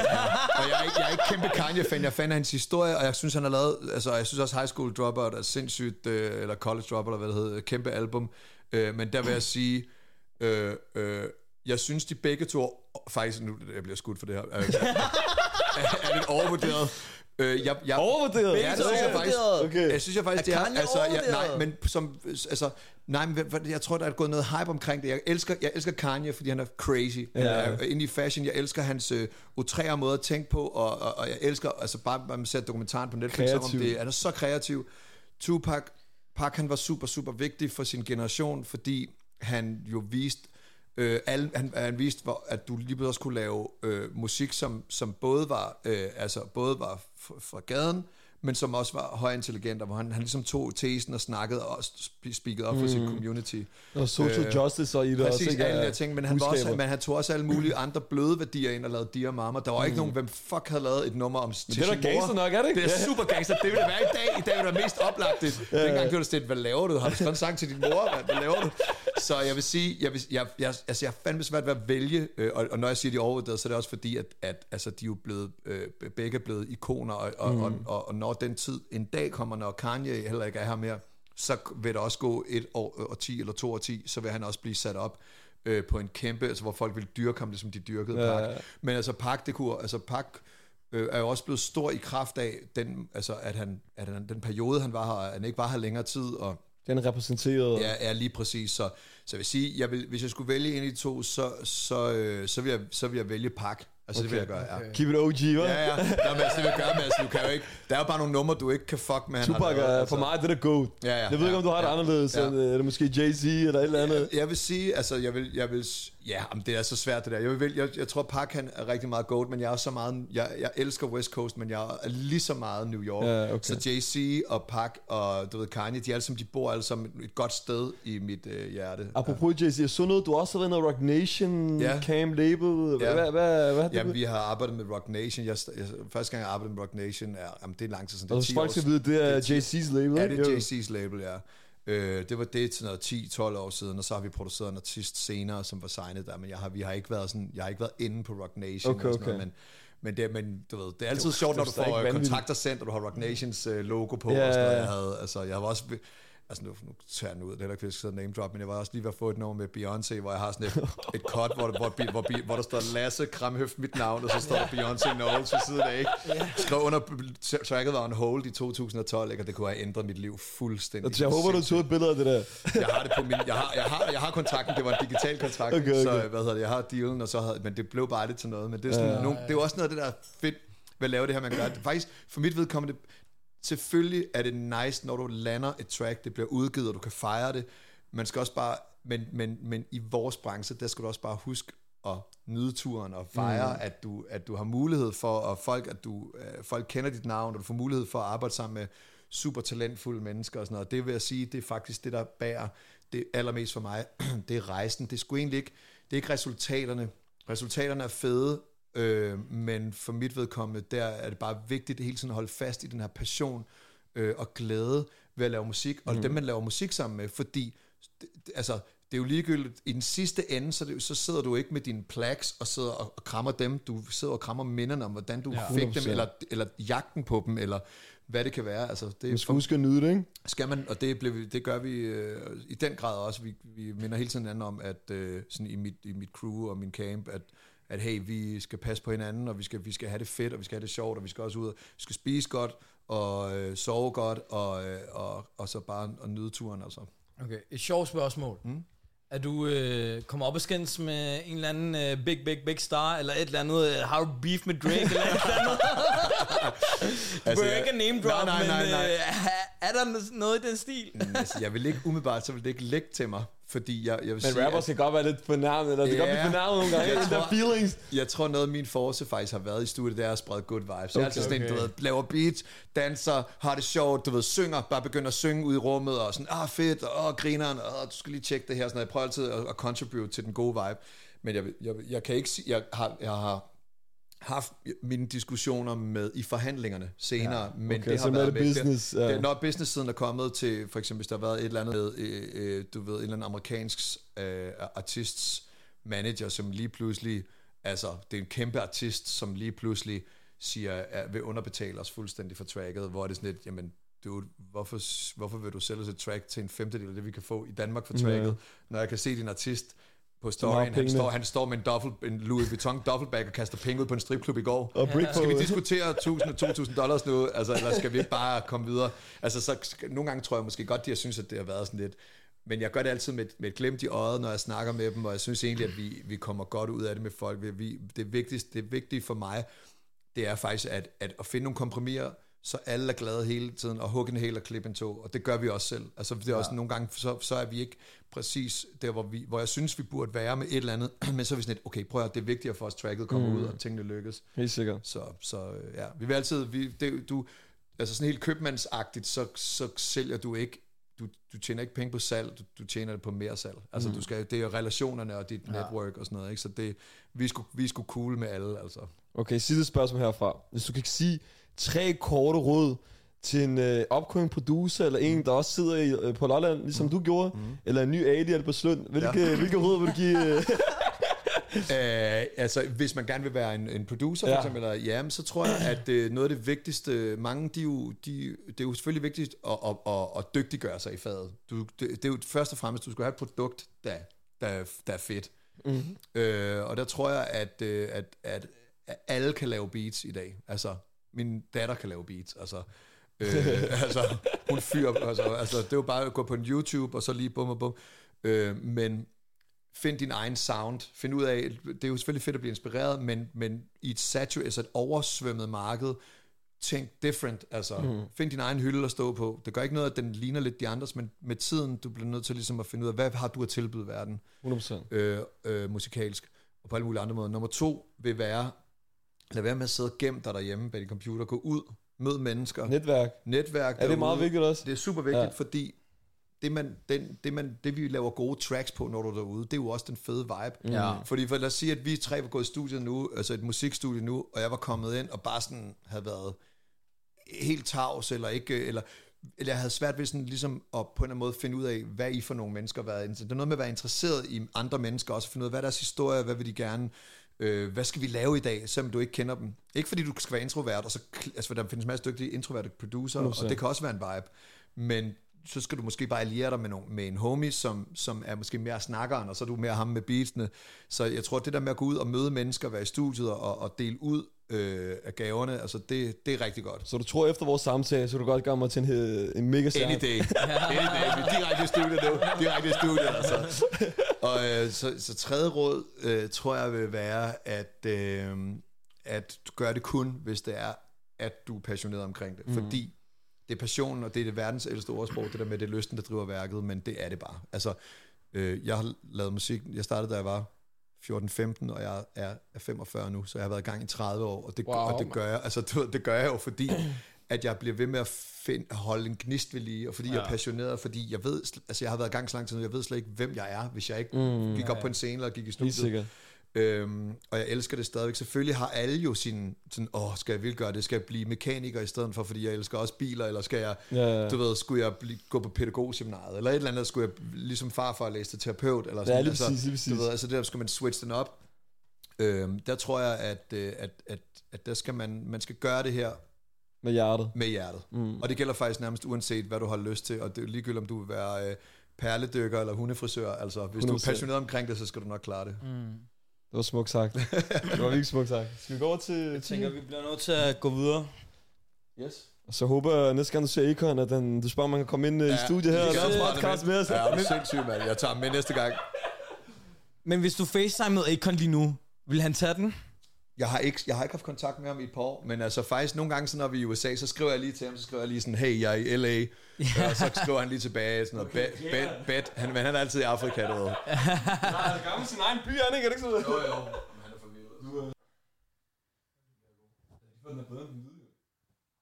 og jeg er, ikke, jeg er ikke kæmpe Kanye-fan. Jeg fandt hans historie, og jeg synes, han har lavet... Altså, jeg synes også, High School Dropout er sindssygt... Øh, eller College Dropout, eller hvad det hedder. Kæmpe album. Øh, men der vil jeg sige... Øh, øh, jeg synes, de begge to... Faktisk, nu jeg bliver skudt for det her. Øh, er, er lidt overvurderet. Øh, jeg, jeg, Overvurderet? Ja, det synes jeg faktisk. Okay. Jeg synes jeg faktisk, det er... Kanye Altså, jeg, nej, men som... Altså, nej, men jeg tror, der er gået noget hype omkring det. Jeg elsker, jeg elsker Kanye, fordi han er crazy. Han er inde i fashion. Jeg elsker hans øh, utrære måde at tænke på, og, og, og jeg elsker... Altså, bare når man ser dokumentaren på Netflix, som om Kreativ. det han er så kreativ. Tupac, Pac, han var super, super vigtig for sin generation, fordi han jo viste Øh, alle, han, han viste, hvor, at du lige pludselig også kunne lave øh, musik, som, som både var øh, altså både var fra gaden, men som også var højintelligent, og hvor han, han ligesom tog tesen og snakkede og sp- speakede op mm. for sin community. Og social Øh, justice og i det Præcis, også, ikke? alle de ting, men han, var også, men han tog også alle mulige andre bløde værdier ind og lavede Dear Mama. Der var ikke nogen, hvem fuck havde lavet et nummer om til det er da gangster nok, er det ikke? Det er super gangster. Det vil det være i dag. I dag vil det være mest oplagt. Det. Ja, Dengang gjorde det sådan, hvad laver du? Har du skrevet en sang til din mor? Hvad, hvad laver du? Så jeg vil sige, jeg, vil, jeg, jeg, altså jeg er fandme svært ved at vælge, øh, og, og når jeg siger, de er overvurderet, så er det også fordi, at, at altså, de er jo blevet, øh, begge blevet ikoner, og, og, mm. og, og, og når den tid en dag kommer, når Kanye heller ikke er her mere, så vil der også gå et år og 10 eller to og 10, så vil han også blive sat op øh, på en kæmpe, altså hvor folk vil dyrke ham, ligesom de dyrkede Ja, ja, ja. Park. Men altså Park, det kunne, altså Park øh, er jo også blevet stor i kraft af, den, altså, at, han, at han, den periode, han var her, at han ikke var her længere tid, og Den repræsenterede... Ja, ja, lige præcis. Så, så jeg vil sige, jeg vil, hvis jeg skulle vælge en af de to, så, så, øh, så, vil, jeg, så vil jeg vælge Park. Altså, okay, det vil jeg gøre, ja. Keep it OG, hva'? Ja, ja. Nå, men altså, det vil jeg gøre, men altså, du kan jo ikke... Der er jo bare nogle numre, du ikke kan fuck med. Tupac er altså. for mig det der GOAT. Ja, ja, jeg ved ikke, ja, om du har det ja, anderledes. ja. Ja. Er det måske Jay-Z eller et eller andet? Jeg vil sige, altså, jeg vil, jeg vil, ja, jamen, det er så svært det der. Jeg, vil, jeg, jeg tror, Park han er rigtig meget goat, men jeg er også så meget, jeg, jeg elsker West Coast, men jeg er lige så meget New York. Ja, okay. Så Jay-Z og Park og, du ved, Kanye, de er alle sammen, de bor alle sammen et godt sted i mit øh, hjerte. Apropos Jay-Z, jeg så noget, du også har været noget Rock Nation Ja. Camp Label. Ja. Hvad, hvad, hvad, Jamen, vi har arbejdet med Rock Nation. Jeg, jeg, første gang, jeg arbejdede med Rock Nation, er, jamen, det er lang tid siden. Det er Og 10 hvis folk skal vide, det er er Jay-Z's label, Ja, det er. Jay-Z's label, ja. Øh, det var det til noget 10-12 år siden, og så har vi produceret en artist senere, som var signet der, men jeg har, vi har ikke været sådan, jeg har ikke været inde på Rock Nation Okay, og sådan okay. noget, men, men, det, men du ved, det er altid sjovt, når du får øh, kontrakter sendt, og du har Rock Nations øh, logo på, Ja, og sådan noget, jeg havde, altså, jeg var også, altså nu, nu tager den ud, det er heller ikke, skal name drop, men jeg var også lige ved at få et nummer med Beyoncé, hvor jeg har sådan et, et cut, hvor, hvor, hvor, hvor, der står Lasse Kramhøft, mit navn, og så står der Beyoncé Knowles ved siden af, ikke? Skrev under, tracket var on hold i 2012, ikke? og det kunne have ændret mit liv fuldstændig. Så jeg håber, du tog et billede af det der. Jeg har det på min, jeg har, jeg har, jeg har kontrakten, det var en digital kontrakt, Okay, okay. så hvad hedder det, jeg har dealen, og så havde, men det blev bare lidt til noget, men det er, sådan, Ja. nogle, det er også noget af det der er fedt ved at lave det her, man gør. Det, faktisk, for mit vedkommende, selvfølgelig er det nice, når du lander et track, det bliver udgivet, og du kan fejre det, man skal også bare, men, men, men i vores branche, der skal du også bare huske at nyde turen og fejre, mm. at, du, at du har mulighed for, og folk, at du, øh, folk kender dit navn, og du får mulighed for at arbejde sammen med super talentfulde mennesker og sådan noget. Det vil jeg sige, det er faktisk det, der bærer det allermest for mig. <clears throat> det er rejsen. Det er sgu egentlig ikke, det er ikke resultaterne. Resultaterne er fede, øh, men for mit vedkommende, der er det bare vigtigt hele tiden at holde fast i den her passion øh, og glæde ved at lave musik, og mm. dem man laver musik sammen med, fordi altså, det er jo ligegyldigt. I den sidste ende, så, det, så sidder du ikke med dine plaques og sidder og, og krammer dem. Du sidder og krammer minderne om, hvordan du ja, fik dem, 100%. eller, eller jagten på dem, eller hvad det kan være. Altså, det Man er skal huske at nyde det, ikke? skal man, og det, blev, det gør vi øh, i den grad også. Vi, vi minder hele tiden hinanden om, at øh, sådan i, mit, i mit crew og min camp, at, at hey, vi skal passe på hinanden, og vi skal, vi skal have det fedt, og vi skal have det sjovt, og vi skal også ud og vi skal spise godt, og øh, sove godt, og, øh, og, og så bare at nyde turen. Altså. Okay, et sjovt spørgsmål. Mm. Er du øh, kommet op og skændes med en eller anden øh, big, big, big star, eller et eller andet, øh, har du beef med Drake, eller et eller andet? <laughs> altså, jeg- ikke name drop, Nej, nej, nej, men nej. Øh, er, er der noget i den stil? Mm, altså, jeg vil ikke umiddelbart, så vil det ikke lægge til mig, fordi jeg, jeg vil Men sige, rapper at- skal godt være lidt fornærmet, eller det kan godt Ja. blive fornærmet nogle gange. Jeg <laughs> Den der tror- feelings. Jeg tror, noget af min force faktisk har været i studiet, det er at sprede good vibes. Okay, jeg er altid sådan en, du okay. ved, laver beats, danser, har det sjovt, du ved, synger, bare begynder at synge ud i rummet, og sådan, ah fedt, og oh, grineren, og du skal lige tjekke det her, sådan noget. Jeg prøver altid at, at contribute til den gode vibe. Men jeg, jeg, jeg kan ikke sige, jeg har, jeg har haft mine diskussioner med i forhandlingerne senere, ja, men Okay, det har med været det business, Det, ja. det, når business-siden er kommet til, for eksempel hvis der har været et eller andet med, øh, øh, du ved, en eller anden amerikansk øh, artists manager, som lige pludselig, altså det er en kæmpe artist, som lige pludselig siger, at vil underbetale os fuldstændig for tracket, hvor er det sådan lidt, jamen, dude, hvorfor, hvorfor vil du sælge os et track til en femtedel af det, vi kan få i Danmark for tracket, Ja. når jeg kan se din artist på storyen, han står, han står med en, duffel, en Louis Vuitton duffelbag og kaster penge ud på en stripklub i går. Og brick Skal vi diskutere 1000 og 2000 dollars nu, altså, eller skal vi ikke bare komme videre? Altså, så, nogle gange tror jeg måske godt, de har synes, at det har været sådan lidt, men jeg gør det altid med, med et glimt i øjet, når jeg snakker med dem, og jeg synes egentlig, at vi, vi kommer godt ud af det med folk. Vi, det, vigtigste, det vigtige for mig, det er faktisk at, at, at finde nogle kompromiser, så alle er glade hele tiden, og hugge en hel og klippe en to, og det gør vi også selv. Altså det er også nogle gange, så, så er vi ikke præcis der, hvor, vi, hvor jeg synes, vi burde være med et eller andet, <clears throat> men så er vi sådan lidt, okay, prøv at det er vigtigere for os, tracket kommer mm. ud, og tingene lykkes. Helt sikkert. Så, så øh, ja, vi vil altid, vi, det, du, altså sådan helt købmandsagtigt, så, så sælger du ikke, du, du tjener ikke penge på salg, du, du tjener det på mere salg. Altså mm. du skal, det er relationerne og dit ja. network og sådan noget, ikke? så det, vi skulle, vi skulle cool med alle, altså. Okay, sidste spørgsmål herfra. Hvis du kan sige tre korte råd til en øh, upcoming producer, eller en, der også sidder i, øh, på Lolland, ligesom du gjorde, mm. eller en ny Ali eller på Slund, hvilke, ja. <laughs> hvilke råd vil du give? Øh? Uh, <laughs> altså, hvis man gerne vil være en, en producer, for Ja. eksempel, eller, ja, så tror jeg, at uh, noget af det vigtigste, mange, de jo, de, det er jo selvfølgelig vigtigt at, at, at, at dygtiggøre sig i faget. Du, det, det er jo først og fremmest, du skal have et produkt, der, der, der er fedt. Mm-hmm. Uh, og der tror jeg, at, uh, at, at, at alle kan lave beats i dag. Altså, min datter kan lave beats, altså... øh, <laughs> altså, hun fyrer, altså, altså, det er jo bare at gå på en YouTube, og så lige bum og bum. Øh, men find din egen sound. Find ud af, det er jo selvfølgelig fedt at blive inspireret, men, men i et satur, altså et oversvømmet marked, tænk different, altså mm. find din egen hylde at stå på. Det gør ikke noget, at den ligner lidt de andres, men med tiden, du bliver nødt til ligesom at finde ud af, hvad har du at tilbyde verden, 100%. øh, øh, musikalsk, og på alle mulige andre måder. Nummer to vil være, lad være med at sidde gemt dig derhjemme bag din computer, gå ud, mød mennesker, Netværk. netværk Er det meget derude. vigtigt også? Det er super vigtigt, Ja. ja. fordi det, man, den, det, man, det, vi laver gode tracks på, når du er derude, det er jo også den fede vibe. Ja. Fordi for lad os sige, at vi tre var gået i studiet nu, altså et musikstudie nu, og jeg var kommet ind og bare sådan havde været helt tavs, eller ikke, eller, eller jeg havde svært ved sådan ligesom at på en eller anden måde finde ud af, hvad I for nogle mennesker har været. Det er noget med at være interesseret i andre mennesker, også finde ud af, hvad er deres historie, hvad vil de gerne, øh, hvad skal vi lave i dag, selvom du ikke kender dem. Ikke fordi du skal være introvert, og så, altså for der findes masser af dygtige introverte producer, og 100%. det kan også være en vibe, men så skal du måske bare alliere dig med, nogle, med en homie, som, som er måske mere snakkeren, og så er du mere ham med beatsene. Så jeg tror, det der med at gå ud og møde mennesker, være i studiet og, og dele ud øh, af gaverne, altså det, det er rigtig godt. Så du tror efter vores samtale, så du godt gøre mig til en, en mega Any day. <laughs> Any day. Vi er direkte i studiet nu. Direkte i studiet, altså. Og øh, så, så tredje råd, øh, tror jeg vil være, at, øh, at du gør det kun, hvis det er, at du er passioneret omkring det. Mm. Fordi det er passionen, og det er det verdens ældste ordsprog, det der med, det er lysten, der driver værket, men det er det bare. Altså, øh, jeg har lavet musik, jeg startede, da jeg var 14-15, og jeg er, er 45 nu, så jeg har været i gang i 30 år, og det, Wow, og det gør jeg, altså ved, det gør jeg jo, fordi <clears throat> at jeg bliver ved med at find, holde en gnist ved lige, og fordi ja. jeg er passioneret, fordi jeg ved, altså jeg har været i gang så lang tid nu, jeg ved slet ikke, hvem jeg er, hvis jeg ikke mm, gik op på en scene eller gik i studiet. Øhm, og jeg elsker det stadigvæk. Selvfølgelig har alle jo sin, sådan, åh, skal jeg virkelig gøre det? Skal jeg blive mekaniker i stedet for, fordi jeg elsker også biler, eller skal jeg, Ja, ja. du ved, skulle jeg blive, gå på pædagogseminaret, eller et eller andet, skulle jeg ligesom farfar læse til terapeut, eller sådan Ja, lige præcis, lige præcis. Du ved, altså der skulle man switch den op. Øhm, der tror jeg, at, øh, at, at, at der skal man, man skal gøre det her Med hjertet. med hjertet. Mm. Og det gælder faktisk nærmest uanset, hvad du har lyst til. Og det er ligegyldigt, om du vil være øh, perledykker eller hundefrisør. Altså, hvis du er 100%. passioneret omkring det, så skal du nok klare det. Mm. Det var smukt sagt. det var virkelig smukt sagt. Skal vi gå over til... Jeg tænker, vi bliver nødt til at gå videre. Yes. Og så håber jeg næste gang du ser Akon, at den, du spørger, om man kan komme ind ja, i studiet her og lave en podcast med os. Ja, det er sindssygt, mand. Jeg tager ham med næste gang. Men hvis du facetimede Akon lige nu, vil han tage den? Jeg har, ikke, jeg har ikke haft kontakt med ham i et par år, men altså faktisk nogle gange, så når vi er i USA, så skriver jeg lige til ham, så skriver jeg lige sådan, hey, jeg er i LA, ja. og så skriver han lige tilbage, sådan noget, bet, bet, bet. Han, men han er altid i Afrika, du ved. <laughs> Han er gammel sin egen by, han ikke? Er det ikke sådan? Jo, jo, han er forvirret.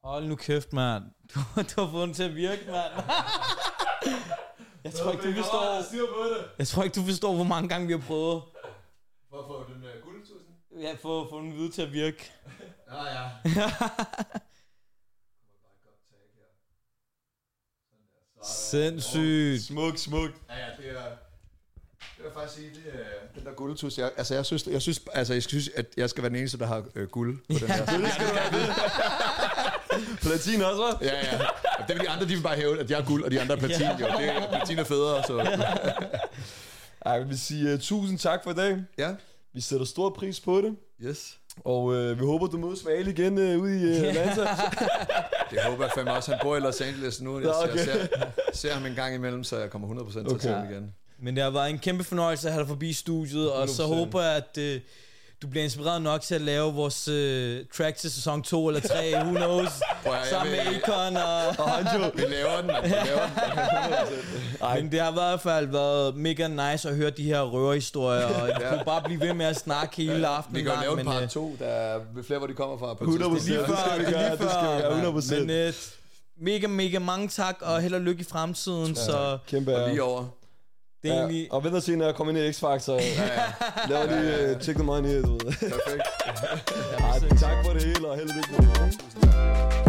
Hold nu kæft, mand. Du, du har fået den til at virke, mand. <laughs> Jeg tror ikke, du forstår... Jeg tror ikke, du forstår, hvor mange gange vi har prøvet. For at få den guldtusen? Ja, at få den videre til at virke. Ja, ja. <laughs> Sindssygt. Smuk, smuk. Ja, ja, det er... Det vil jeg faktisk sige, det er den der guldtus. Jeg, altså, jeg synes, jeg synes, altså, jeg synes, at jeg skal være den eneste, der har øh, guld på den her. Det skal du <laughs> Platin også, hva'? Ja, ja. Og det vil de andre, de vil bare hæve, at jeg er guld, og de andre er platin. Jo. Det er, platin er federe, så... <laughs> Ej, jeg vil sige uh, tusind tak for i dag. Ja. Vi sætter stor pris på det. Yes. Og uh, vi håber, du mødes med Ali igen uh, ude i uh, Atlanta. <laughs> Det håber jeg fandme også. Han bor i Los Angeles nu. Jeg, Nå, okay. jeg ser, ser ham en gang imellem, så jeg kommer 100% til at Okay. se ham igen. Men det har været en kæmpe fornøjelse at have dig forbi studiet, og så 100%. håber jeg, at øh, du bliver inspireret nok til at lave vores øh, track til sæson 2 eller 3, who knows, <laughs> Prøv at- jeg sammen med Akon og... <laughs> og Hanjo. <laughs> Vi laver den. Vi laver den. Men det har i hvert fald været mega nice at høre de her røverhistorier, og vi kunne bare blive ved med at snakke hele aftenen Vi kan jo lave en part øh, 2, der er flere, hvor de kommer fra. På et 100 tidspunkt. lige Det før, skal vi det gøre, lige det skal vi gøre, før, 100 mand. Men øh, mega, mega mange tak, og held og lykke i fremtiden, så Kæmpe Og lige ære. over. Det er Ja, egentlig... og vent og se, når jeg kommer ind i X-Factor. Lav lige uh, check the money, du ved. Perfekt. Ej, tak for det hele, og held og lykke med det.